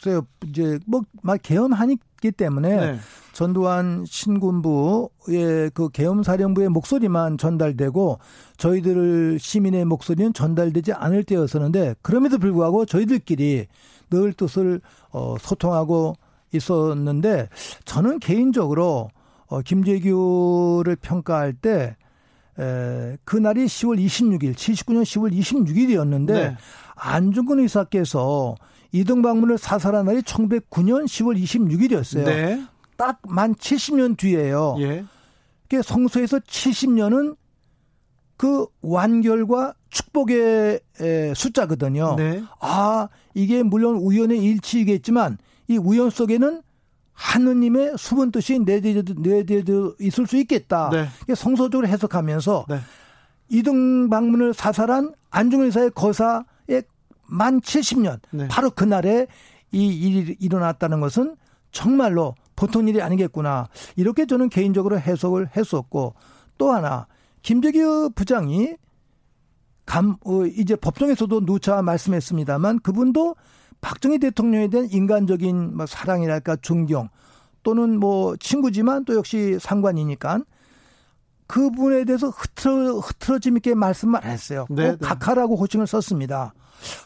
글쎄요, 이제 뭐 막 개헌하기 때문에 네. 전두환 신군부의 그 계엄사령부의 목소리만 전달되고 저희들 시민의 목소리는 전달되지 않을 때였었는데 그럼에도 불구하고 저희들끼리 늘 뜻을 어, 소통하고 있었는데 저는 개인적으로 어, 김재규를 평가할 때 에, 그날이 10월 26일, 79년 10월 26일이었는데 네. 안중근 의사께서 이등 방문을 사살한 날이 1909년 10월 26일이었어요. 네. 딱만 70년 뒤에요. 예. 그 성서에서 70년은 그 완결과 축복의 숫자거든요. 네. 아, 이게 물론 우연의 일치이겠지만 이 우연 속에는 하느님의 수분 뜻이 내재져 있을 수 있겠다. 네. 성서적으로 해석하면서 네. 이등 방문을 사살한 안중근 의사의 거사의 만 70년 네. 바로 그날에 이 일이 일어났다는 것은 정말로 보통 일이 아니겠구나 이렇게 저는 개인적으로 해석을 했었고 또 하나 김재규 부장이 감 어, 이제 법정에서도 누차 말씀했습니다만 그분도 박정희 대통령에 대한 인간적인 뭐 사랑이랄까 존경 또는 뭐 친구지만 또 역시 상관이니까 그분에 대해서 흐트러, 흐트러짐 있게 말씀을 안 했어요. 네, 꼭 네. 각하라고 호칭을 썼습니다.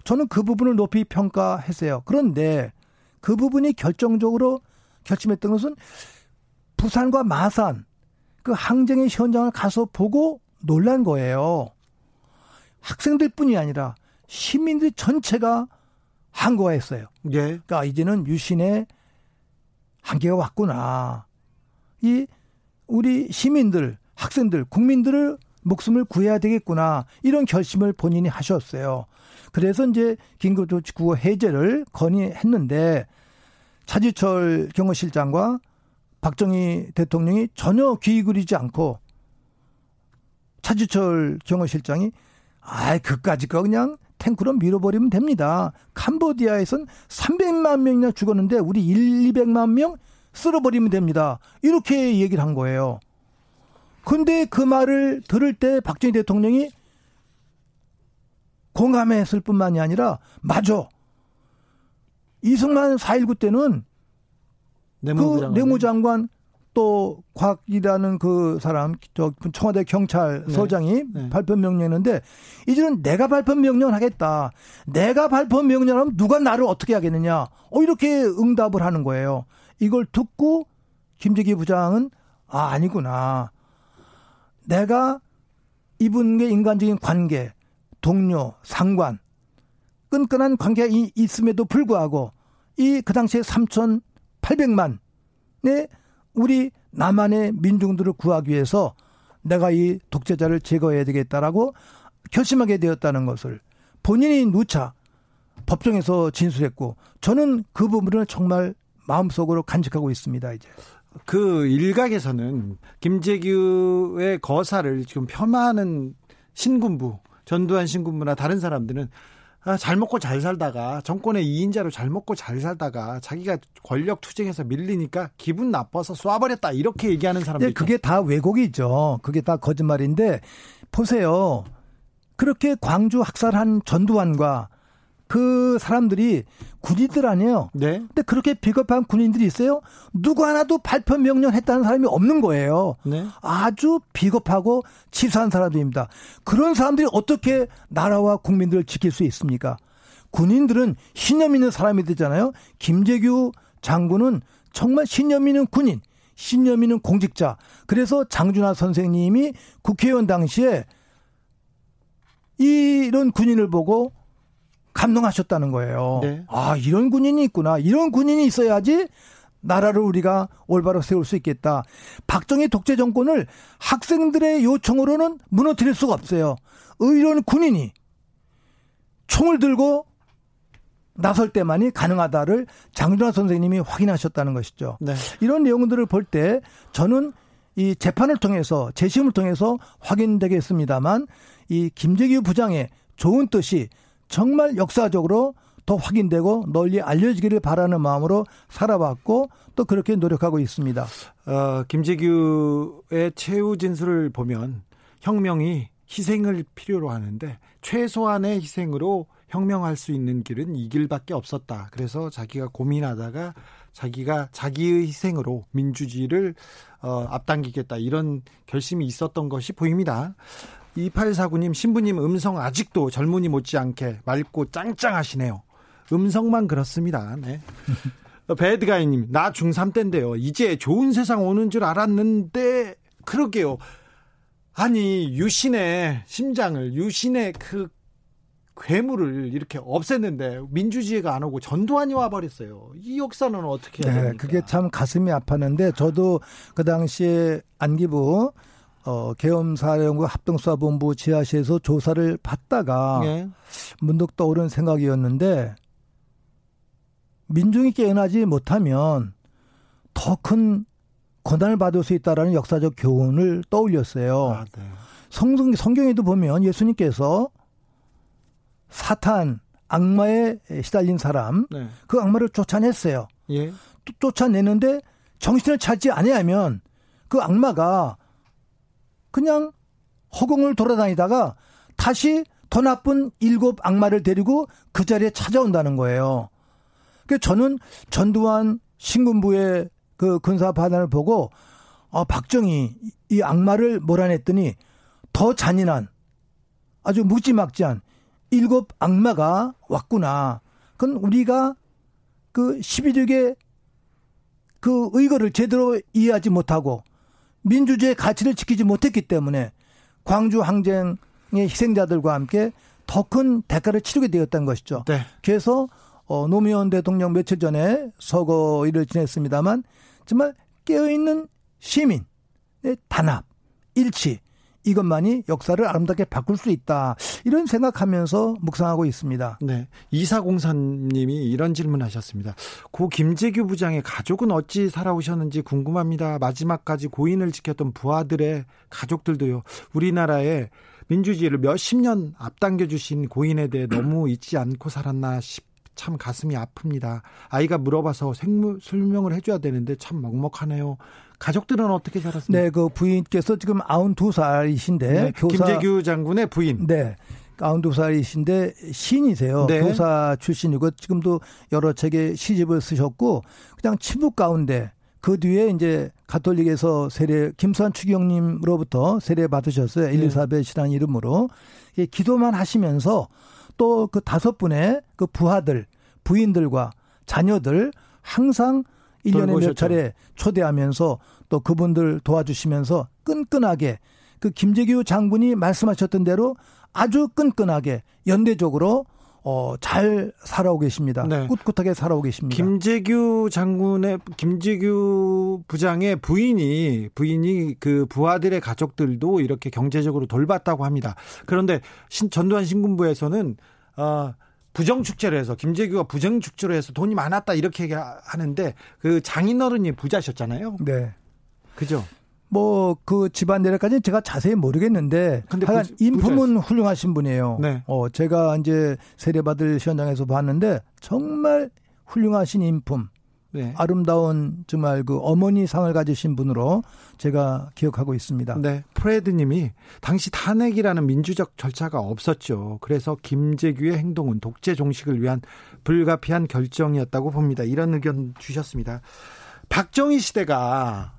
저는 그 부분을 높이 평가했어요. 그런데 그 부분이 결정적으로 결심했던 것은 부산과 마산 그 항쟁의 현장을 가서 보고 놀란 거예요. 학생들 뿐이 아니라 시민들 전체가 한거했어요. 예. 그러니까 이제는 유신의 한계가 왔구나. 이 우리 시민들, 학생들, 국민들을 목숨을 구해야 되겠구나. 이런 결심을 본인이 하셨어요. 그래서 이제 긴급조치구호 해제를 건의했는데 차지철 경호실장과 박정희 대통령이 전혀 귀 기울이지 않고 차지철 경호실장이 아이 그까지 거 그냥 탱크로 밀어버리면 됩니다. 캄보디아에선 300만 명이나 죽었는데 우리 1, 200만 명 쓸어버리면 됩니다. 이렇게 얘기를 한 거예요. 근데 그 말을 들을 때 박정희 대통령이 공감했을 뿐만이 아니라 맞아. 이승만 4.19 때는 그 내무장관 또 곽이라는 그 사람 저 청와대 경찰서장이 네. 네. 발표 명령했는데 이제는 내가 발표 명령을 하겠다. 내가 발표 명령하면 누가 나를 어떻게 하겠느냐. 어 이렇게 응답을 하는 거예요. 이걸 듣고 김재기 부장은 아 아니구나. 내가 이분의 인간적인 관계, 동료, 상관 끈끈한 관계가 있음에도 불구하고 이 그 당시에 3,800만의 우리 남한의 민중들을 구하기 위해서 내가 이 독재자를 제거해야 되겠다라고 결심하게 되었다는 것을 본인이 누차 법정에서 진술했고 저는 그 부분을 정말 마음속으로 간직하고 있습니다 이제. 그 일각에서는 김재규의 거사를 지금 폄하하는 신군부 전두환 신군부나 다른 사람들은 아, 잘 먹고 잘 살다가 정권의 2인자로 잘 먹고 잘 살다가 자기가 권력 투쟁해서 밀리니까 기분 나빠서 쏴버렸다 이렇게 얘기하는 사람들. 네, 그게 다 왜곡이죠. 그게 다 거짓말인데 보세요. 그렇게 광주 학살한 전두환과 그 사람들이 군인들 아니에요. 네. 근데 그렇게 비겁한 군인들이 있어요? 누구 하나도 발표 명령했다는 사람이 없는 거예요. 네. 아주 비겁하고 치사한 사람들입니다. 그런 사람들이 어떻게 나라와 국민들을 지킬 수 있습니까? 군인들은 신념 있는 사람이 되잖아요. 김재규 장군은 정말 신념 있는 군인, 신념 있는 공직자. 그래서 장준하 선생님이 국회의원 당시에 이런 군인을 보고 감동하셨다는 거예요. 네. 아, 이런 군인이 있구나. 이런 군인이 있어야지 나라를 우리가 올바로 세울 수 있겠다. 박정희 독재 정권을 학생들의 요청으로는 무너뜨릴 수가 없어요. 이런 군인이 총을 들고 나설 때만이 가능하다를 장준하 선생님이 확인하셨다는 것이죠. 네. 이런 내용들을 볼 때 저는 이 재판을 통해서 재심을 통해서 확인되겠습니다만 이 김재규 부장의 좋은 뜻이 정말 역사적으로 더 확인되고 널리 알려지기를 바라는 마음으로 살아왔고 또 그렇게 노력하고 있습니다. 어, 김재규의 최후 진술을 보면 혁명이 희생을 필요로 하는데 최소한의 희생으로 혁명할 수 있는 길은 이 길밖에 없었다. 그래서 자기가 고민하다가 자기가 자기의 희생으로 민주주의를 어, 앞당기겠다 이런 결심이 있었던 것이 보입니다. 2849님 신부님 음성 아직도 젊은이 못지않게 맑고 짱짱하시네요. 음성만 그렇습니다. 네. 배드가이님 나 중3 때인데요. 이제 좋은 세상 오는 줄 알았는데 그러게요. 아니 유신의 심장을 유신의 그 괴물을 이렇게 없앴는데 민주주의가 안 오고 전두환이 와버렸어요. 이 역사는 어떻게 해야 네, 됩니까? 그게 참 가슴이 아팠는데 저도 그 당시에 안기부 어, 계엄사령부 합동수사본부 지하실에서 조사를 받다가 네. 문득 떠오른 생각이었는데 민중이 깨어나지 못하면 더큰 고난을 받을 수 있다라는 역사적 교훈을 떠올렸어요. 아, 네. 성경, 성경에도 보면 예수님께서 사탄, 악마에 시달린 사람, 네. 그 악마를 쫓아냈어요. 예. 쫓아내는데 정신을 찾지 아니하면 그 악마가 그냥 허공을 돌아다니다가 다시 더 나쁜 일곱 악마를 데리고 그 자리에 찾아온다는 거예요. 그 저는 전두환 신군부의 그 군사 반환을 보고 아, 박정희 이 악마를 몰아냈더니 더 잔인한 아주 무지막지한 일곱 악마가 왔구나. 그건 우리가 그 11일의 그 의거를 제대로 이해하지 못하고 민주주의 가치를 지키지 못했기 때문에 광주 항쟁의 희생자들과 함께 더 큰 대가를 치르게 되었다는 것이죠. 네. 그래서 어, 노무현 대통령 며칠 전에 서거일을 지냈습니다만 정말 깨어있는 시민의 단합, 일치, 이것만이 역사를 아름답게 바꿀 수 있다. 이런 생각하면서 묵상하고 있습니다. 네. 이사공사님이 이런 질문 하셨습니다. 고 김재규 부장의 가족은 어찌 살아오셨는지 궁금합니다. 마지막까지 고인을 지켰던 부하들의 가족들도요. 우리나라에 민주주의를 몇십 년 앞당겨 주신 고인에 대해 너무 잊지 않고 살았나 싶. 참 가슴이 아픕니다. 아이가 물어봐서 생물 설명을 해줘야 되는데 참 먹먹하네요. 가족들은 어떻게 살았습니까? 네, 그 부인께서 지금 92살이신데 네, 교사, 김재규 장군의 부인. 네. 92살이신데 시인이세요. 네. 교사 출신이고 지금도 여러 책의 시집을 쓰셨고 그냥 친북 가운데 그 뒤에 이제 가톨릭에서 세례 김수환 추경님으로부터 세례 받으셨어요. 네. 엘리사벳이라는 이름으로 기도만 하시면서 또 그 다섯 분의 그 부하들 부인들과 자녀들 항상 1년에 몇 차례 초대하면서 또 그분들 도와주시면서 끈끈하게 그 김재규 장군이 말씀하셨던 대로 아주 끈끈하게 연대적으로 어, 잘 살아오고 계십니다. 네. 꿋꿋하게 살아오고 계십니다. 김재규 장군의 김재규 부장의 부인이 부인이 그 부하들의 가족들도 이렇게 경제적으로 돌봤다고 합니다. 그런데 신, 전두환 신군부에서는 어, 부정축제를 해서 김재규가 부정축제로 해서 돈이 많았다 이렇게 하는데 그 장인어른이 부자셨잖아요. 네. 그죠? 뭐 그 집안 내력까지는 제가 자세히 모르겠는데 근데 하여간 부, 인품은. 훌륭하신 분이에요. 네. 어 제가 이제 세례받을 현장에서 봤는데 정말 훌륭하신 인품. 네. 아름다운 정말 그 어머니 상을 가지신 분으로 제가 기억하고 있습니다. 네. 프레드 님이 당시 탄핵이라는 민주적 절차가 없었죠. 그래서 김재규의 행동은 독재 종식을 위한 불가피한 결정이었다고 봅니다. 이런 의견 주셨습니다. 박정희 시대가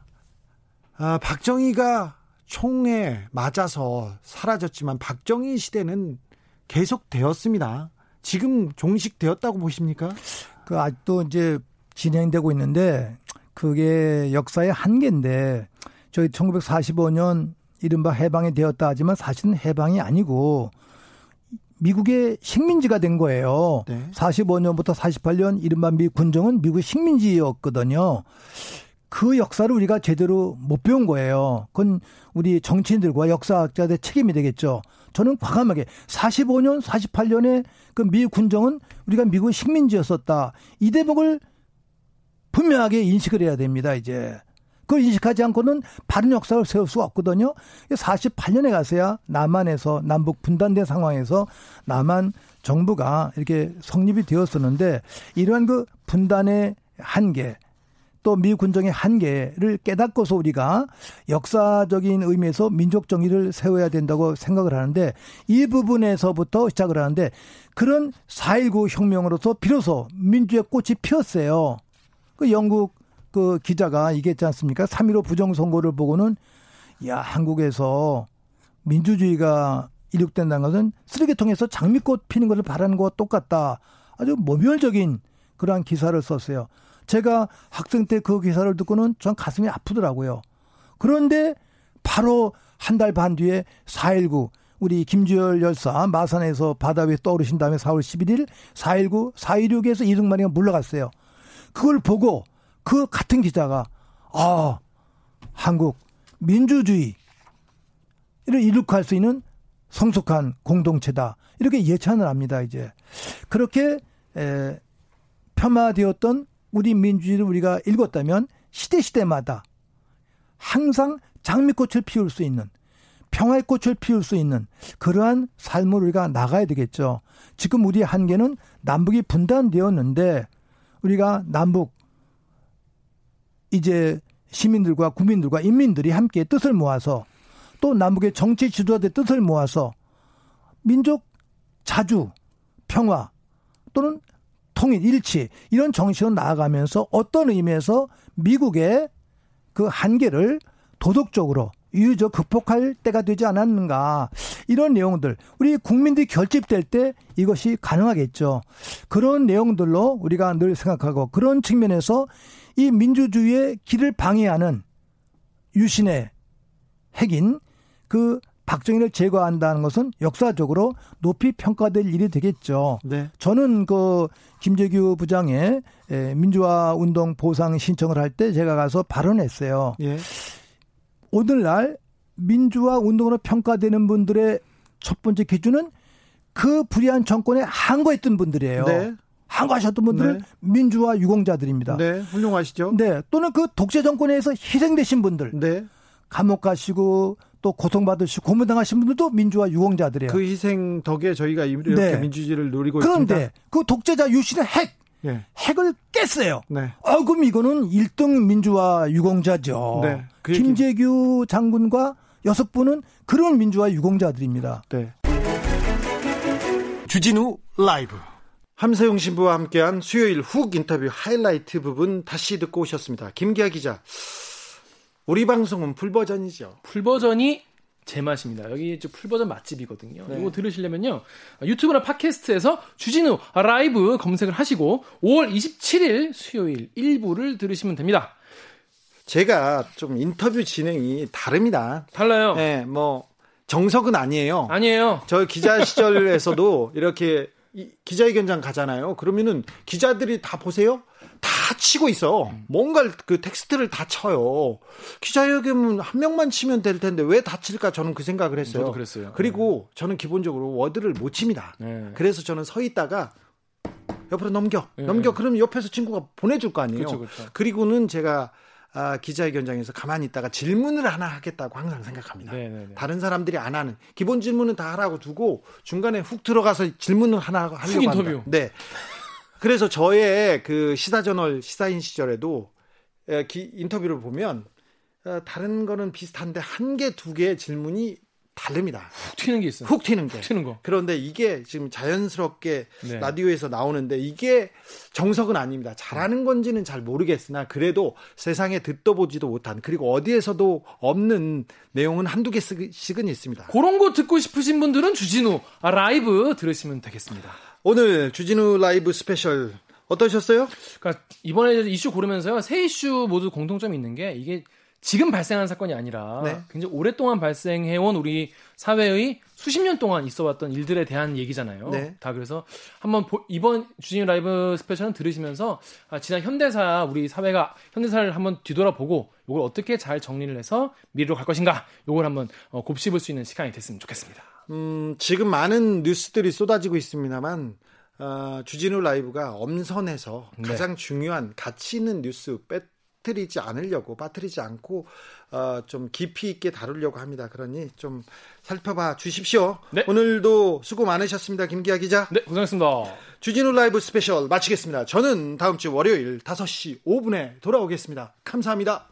아, 박정희가 총에 맞아서 사라졌지만 박정희 시대는 계속되었습니다. 지금 종식되었다고 보십니까? 그 아직도 이제 진행되고 있는데 그게 역사의 한계인데 저희 1945년 이른바 해방이 되었다 하지만 사실은 해방이 아니고 미국의 식민지가 된 거예요. 네. 45년부터 48년 이른바 미 군정은 미국 식민지였거든요. 그 역사를 우리가 제대로 못 배운 거예요. 그건 우리 정치인들과 역사학자들의 책임이 되겠죠. 저는 과감하게 45년, 48년에 그 미 군정은 우리가 미국 식민지였었다. 이 대목을 분명하게 인식을 해야 됩니다, 이제. 그걸 인식하지 않고는 바른 역사를 세울 수가 없거든요. 48년에 가서야 남한에서 남북 분단된 상황에서 남한 정부가 이렇게 성립이 되었었는데 이러한 그 분단의 한계 또 미 군정의 한계를 깨닫고서 우리가 역사적인 의미에서 민족 정의를 세워야 된다고 생각을 하는데 이 부분에서부터 시작을 하는데 그런 4.19 혁명으로서 비로소 민주의 꽃이 피었어요. 그 영국 그 기자가 얘기했지 않습니까? 3.15 부정선거를 보고는 야, 한국에서 민주주의가 이룩된다는 것은 쓰레기통에서 장미꽃 피는 것을 바라는 것과 똑같다. 아주 모멸적인 그러한 기사를 썼어요. 제가 학생 때 그 기사를 듣고는 전 가슴이 아프더라고요. 그런데 바로 한 달 반 뒤에 4.19 우리 김주열 열사 마산에서 바다 위에 떠오르신 다음에 4월 11일 4.19, 4.16에서 이승만이가 물러갔어요. 그걸 보고 그 같은 기자가 아 한국 민주주의를 이룩할 수 있는 성숙한 공동체다 이렇게 예찬을 합니다 이제 그렇게 에, 폄하되었던 우리 민주주의를 우리가 읽었다면 시대 시대마다 항상 장미꽃을 피울 수 있는 평화의 꽃을 피울 수 있는 그러한 삶을 우리가 나가야 되겠죠. 지금 우리 한계는 남북이 분단되었는데 우리가 남북 이제 시민들과 국민들과 인민들이 함께 뜻을 모아서 또 남북의 정치 지도자들의 뜻을 모아서 민족 자주 평화 또는 통일 일치 이런 정신으로 나아가면서 어떤 의미에서 미국의 그 한계를 도덕적으로 유저 극복할 때가 되지 않았는가 이런 내용들 우리 국민들이 결집될 때 이것이 가능하겠죠. 그런 내용들로 우리가 늘 생각하고 그런 측면에서 이 민주주의의 길을 방해하는 유신의 핵인 그 박정희를 제거한다는 것은 역사적으로 높이 평가될 일이 되겠죠. 네. 저는 그 김재규 부장의 민주화 운동 보상 신청을 할 때 제가 가서 발언했어요. 예. 오늘날 민주화 운동으로 평가되는 분들의 첫 번째 기준은 그 불의한 정권에 항거했던 분들이에요. 네. 항거하셨던 분들은 네. 민주화 유공자들입니다. 네, 훌륭하시죠. 네, 또는 그 독재 정권에서 희생되신 분들, 네. 감옥 가시고 또 고통받으시고 고문당하신 분들도 민주화 유공자들이에요. 그 희생 덕에 저희가 이렇게 네. 민주주의를 누리고 그런데 있습니다. 그런데 그 독재자 유신의 핵 네. 핵을 깼어요. 네. 어, 그럼 이거는 1등 민주화 유공자죠. 네. 그 김재규 장군과 여섯 분은 그런 민주화 유공자들입니다. 네. 주진우 라이브. 함세웅 신부와 함께한 수요일 훅 인터뷰 하이라이트 부분 다시 듣고 오셨습니다. 김기화 기자. 우리 방송은 풀버전이죠. 풀버전이 제맛입니다. 여기 풀버전 맛집이거든요. 네. 이거 들으시려면요. 유튜브나 팟캐스트에서 주진우 라이브 검색을 하시고 5월 27일 수요일 1부를 들으시면 됩니다. 제가 좀 인터뷰 진행이 다릅니다. 달라요. 네, 뭐 정석은 아니에요. 아니에요. 저 기자 시절에서도 이렇게 기자회견장 가잖아요. 그러면은 기자들이 다 보세요. 다 치고 있어. 뭔가 그 텍스트를 다 쳐요. 기자회견은 한 명만 치면 될 텐데 왜 다 칠까 저는 그 생각을 했어요. 저도 그랬어요. 그리고 네. 저는 기본적으로 워드를 못 칩니다. 네. 그래서 저는 서 있다가 옆으로 넘겨. 네. 넘겨. 그러면 옆에서 친구가 보내줄 거 아니에요. 그쵸, 그쵸. 그리고는 제가 아, 기자회견장에서 가만히 있다가 질문을 하나 하겠다고 항상 생각합니다. 네네네. 네, 네. 다른 사람들이 안 하는 기본 질문은 다 하라고 두고 중간에 훅 들어가서 질문을 하나 하려고 인터뷰. 합니다. 네. 그래서 저의 그 시사저널 시사인 시절에도 기, 인터뷰를 보면 어, 다른 거는 비슷한데 한 개, 두 개의 질문이 다릅니다. 훅 튀는 게 있어요. 훅 튀는 게. 훅 튀는 거. 그런데 이게 지금 자연스럽게 네. 라디오에서 나오는데 이게 정석은 아닙니다. 잘하는 건지는 잘 모르겠으나 그래도 세상에 듣도 보지도 못한 그리고 어디에서도 없는 내용은 한두 개씩은 있습니다. 그런 거 듣고 싶으신 분들은 주진우 라이브 들으시면 되겠습니다. 오늘 주진우 라이브 스페셜 어떠셨어요? 그러니까 이번에 이슈 고르면서요. 세 이슈 모두 공통점이 있는 게 이게 지금 발생한 사건이 아니라 네. 굉장히 오랫동안 발생해온 우리 사회의 수십 년 동안 있어왔던 일들에 대한 얘기잖아요. 네. 다 그래서 한번 보, 이번 주진우 라이브 스페셜은 들으시면서 아, 지난 현대사 우리 사회가 현대사를 한번 뒤돌아보고 이걸 어떻게 잘 정리를 해서 미래로 갈 것인가 이걸 한번 어, 곱씹을 수 있는 시간이 됐으면 좋겠습니다. 음, 지금 많은 뉴스들이 쏟아지고 있습니다만 어, 주진우 라이브가 엄선해서 네. 가장 중요한 가치 있는 뉴스 빠뜨리지 않으려고 빠뜨리지 않고 어, 좀 깊이 있게 다루려고 합니다. 그러니 좀 살펴봐 주십시오. 네. 오늘도 수고 많으셨습니다. 김기화 기자. 네, 고생했습니다. 주진우 라이브 스페셜 마치겠습니다. 저는 다음 주 월요일 5시 5분에 돌아오겠습니다. 감사합니다.